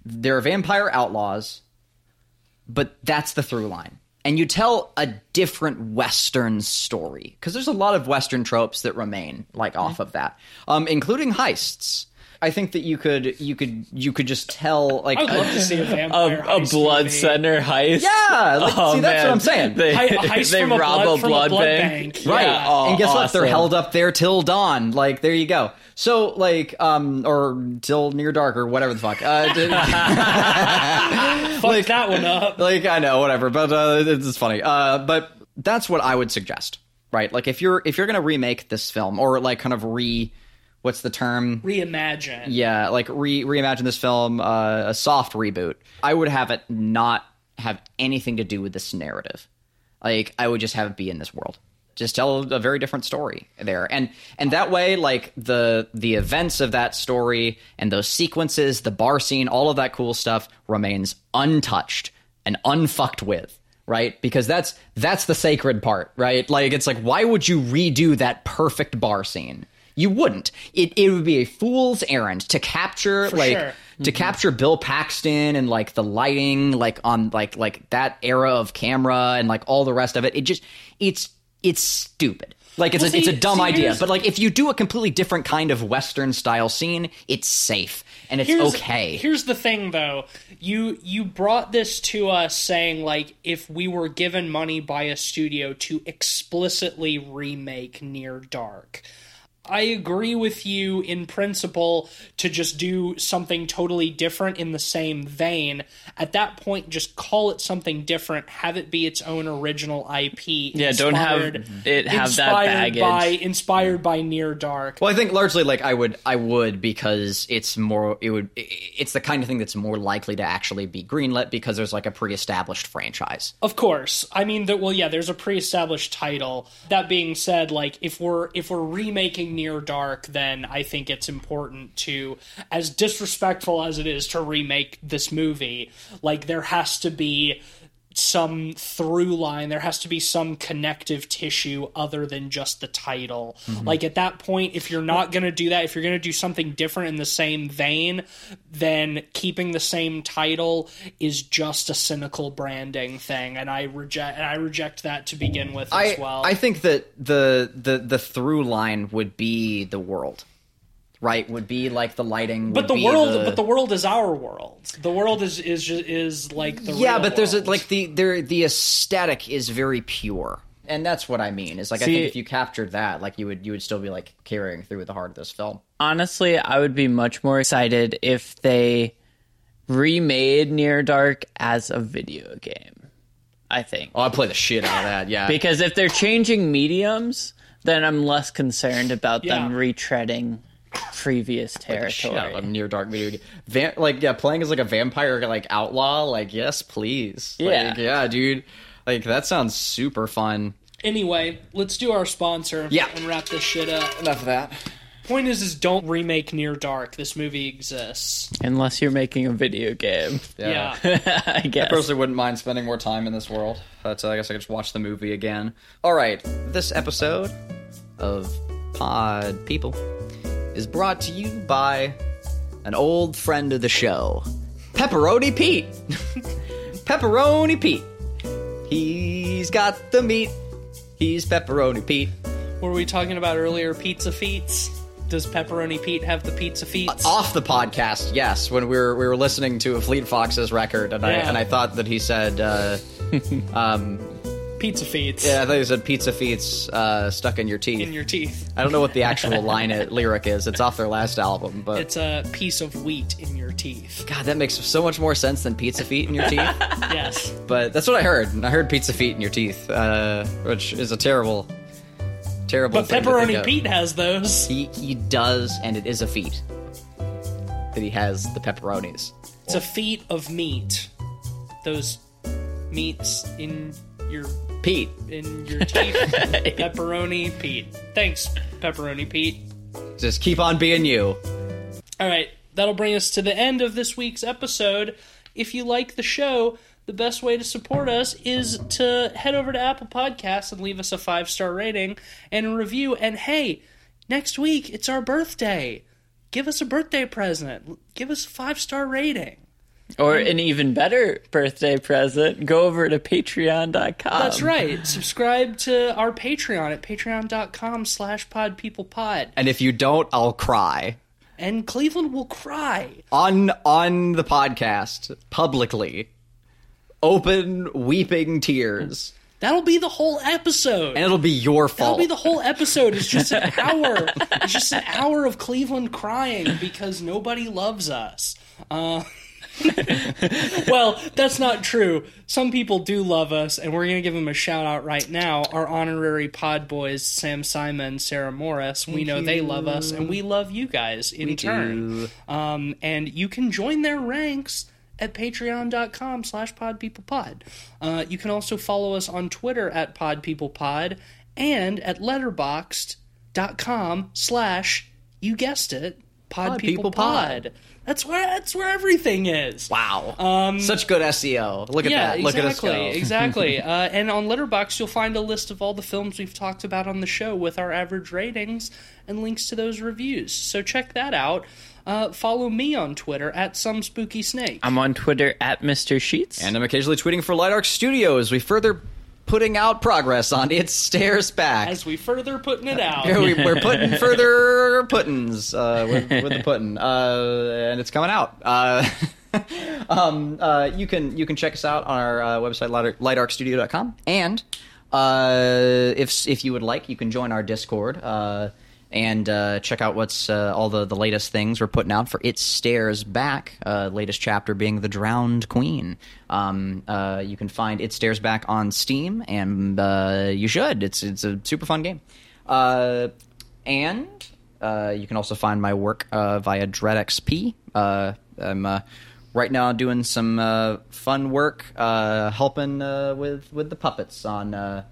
They're vampire outlaws, but that's the through line. And you tell a different Western story because there's a lot of Western tropes that remain like off of that, um, including heists. I think that you could you could you could just tell like I'd love to see a A, vampire a heist blood movie. center heist. Yeah, like, Oh, see, that's man. what I'm saying. They, Hei- heist they from a rob blood- a from a blood, blood bank. bank. Right. Yeah. Oh, and guess what? They're held up there till dawn. Like there you go. So like um or till near dark or whatever the fuck. Uh, d- Fuck that one up. like I know whatever, but uh, it's it's funny. Uh, but that's what I would suggest. Right? Like if you're if you're gonna remake this film or like kind of re what's the term? Reimagine. Yeah, like re reimagine this film, uh, a soft reboot. I would have it not have anything to do with this narrative. Like I would just have it be in this world. Just tell a very different story there. And and that way like the the events of that story and those sequences, the bar scene, all of that cool stuff remains untouched and unfucked with right because that's that's the sacred part right like it's like why would you redo that perfect bar scene you wouldn't it, it would be a fool's errand to capture like sure. to mm-hmm. capture bill paxton and like the lighting like on like like that era of camera and like all the rest of it it just it's it's stupid like it's Well, a it's a dumb see, idea but like if you do a completely different kind of western style scene it's safe and it's here's, okay Here's the thing, though. You you brought this to us saying like if we were given money by a studio to explicitly remake Near Dark. I agree with you in principle to just do something totally different in the same vein. At that point, just call it something different. Have it be its own original IP. Yeah, don't have it have that inspired baggage. By, inspired by Near Dark. Well, I think largely like I would I would because it's more it would it's the kind of thing that's more likely to actually be greenlit because there's like a pre-established franchise. Of course. I mean that well yeah, there's a pre-established title. That being said, like if we're if we're remaking Near Dark, then I think it's important to as disrespectful as it is to remake this movie, like there has to be some through line. There has to be some connective tissue other than just the title. Mm-hmm. Like at that point if you're not going to do that if you're going to do something different in the same vein then keeping the same title is just a cynical branding thing and i reject and i reject that to begin with I as well. I think that the the the through line would be the world. Right? Would be like the lighting but the be world the- but the world is our world the world is is is like the Yeah, real but there's a, like the there the aesthetic is very pure. And that's what I mean. Is like I think if you captured that, like you would you would still be like carrying through with the heart of this film. honestly, I would be much more excited if they remade Near Dark as a video game. I think. Oh, I'd play the shit out of that. Yeah. Because if they're changing mediums, then I'm less concerned about them retreading previous Shit, territory. a near dark video game. Van- like yeah, playing as like a vampire like outlaw, like yes, please. Yeah. Like, yeah, dude. Like that sounds super fun. anyway let's do our sponsor Yeah. and wrap this shit up Enough of that. point is is don't remake near dark this movie exists Unless you're making a video game. yeah, I guess. I personally wouldn't mind spending more time in this world, but uh, I guess I could just watch the movie again. All right, this episode of Pod People is brought to you by an old friend of the show, Pepperoni Pete. Pepperoni Pete. He's got the meat. He's Pepperoni Pete. Were we talking about earlier? Pizza feats. Does Pepperoni Pete have the pizza feats? Off the podcast, yes, when we were we were listening to a Fleet Foxes record, and I and I thought that he said. Uh, um, pizza feats. Yeah, I thought you said pizza feets uh, stuck in your teeth. In your teeth. I don't know what the actual line it, lyric is. It's off their last album, but It's a piece of wheat in your teeth. God, that makes so much more sense than pizza feet in your teeth. Yes. but that's what I heard. I heard pizza feet in your teeth, uh, which is a terrible, terrible. But thing to think Pepperoni. Pete has those. he he does, and it is a feat that he has the pepperonis. It's a feat of meat. Those meats in your Pete, in your teeth. Pepperoni Pete. Thanks, Pepperoni Pete. just keep on being you. All right, that'll bring us to the end of this week's episode. If you like the show, the best way to support us is to head over to Apple Podcasts and leave us a five star rating and a review. And hey, next week it's our birthday. Give us a birthday present. Give us a five star rating. Or an even better birthday present, go over to patreon.com. That's right. Subscribe to our Patreon at patreon.com slash podpeoplepod. And if you don't, I'll cry And Cleveland will cry. on on the podcast publicly. Open weeping tears. That'll be the whole episode. And it'll be your fault. That'll be the whole episode. It's just an hour. It's just an hour of Cleveland crying because nobody loves us. Uh, well, that's not true. Some people do love us, and we're going to give them a shout out right now. Our honorary pod boys, Sam Simon, Sarah Morris. We know they love us, and we love you guys in turn. Um, and you can join their ranks at patreon.com slash podpeoplepod. Uh, you can also follow us on Twitter at podpeoplepod and at letterboxd.com slash, you guessed it, podpeoplepod. Pod. That's where that's where everything is. Wow. Um, Such good SEO. Look at Yeah, that. Look exactly, at us go. exactly. Uh, and on Letterboxd, you'll find a list of all the films we've talked about on the show with our average ratings and links to those reviews. So check that out. Uh, follow me on Twitter at some spooky snake. I'm on Twitter at Mr. Sheets. And I'm occasionally tweeting for Light Arc Studios. We further putting out progress on It Stares Back. As we further putting it out. Here we, we're putting further puttins uh, with, with the puttin, uh, and it's coming out. Uh, um, uh, you can you can check us out on our uh, website lightarc, lightarcstudio.com, and uh, if if you would like, you can join our Discord. And uh, check out what's uh, all the, the latest things we're putting out for It Stares Back. Uh, latest chapter being The Drowned Queen. Um, uh, you can find It Stares Back on Steam, and uh, you should. It's it's a super fun game. Uh, and you can also find my work via DreadXP. I'm right now doing some fun work, helping with with the puppets on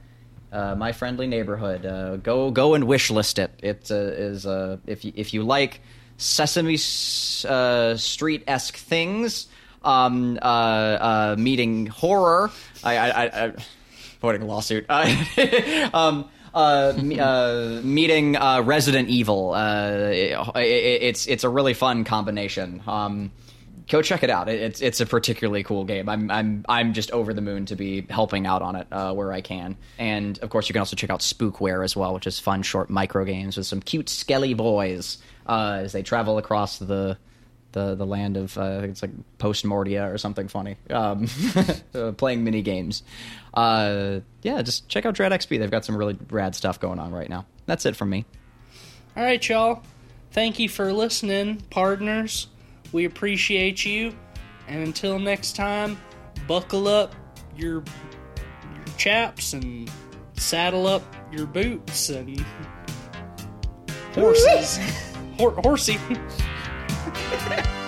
uh, my friendly neighborhood. Uh, go go and wish list it. It uh, is if you, if you like Sesame uh, Street esque things, um, uh, uh, meeting horror. I, I, I, I lawsuit. Um, me- meeting Resident Evil. It, it, it's it's a really fun combination. Um, go check it out. It's it's a particularly cool game. I'm I'm I'm just over the moon to be helping out on it uh, where I can. And of course, you can also check out Spookware as well, which is fun short micro games with some cute skelly boys uh, as they travel across the. The, the land of uh, I think it's like post Mordia or something funny. Um, uh, playing mini games. Uh, yeah, just check out Dread XP. They've got some really rad stuff going on right now. That's it from me. All right, y'all. Thank you for listening, partners. We appreciate you. And until next time, buckle up your, your chaps and saddle up your boots and horses. Hor- horsey.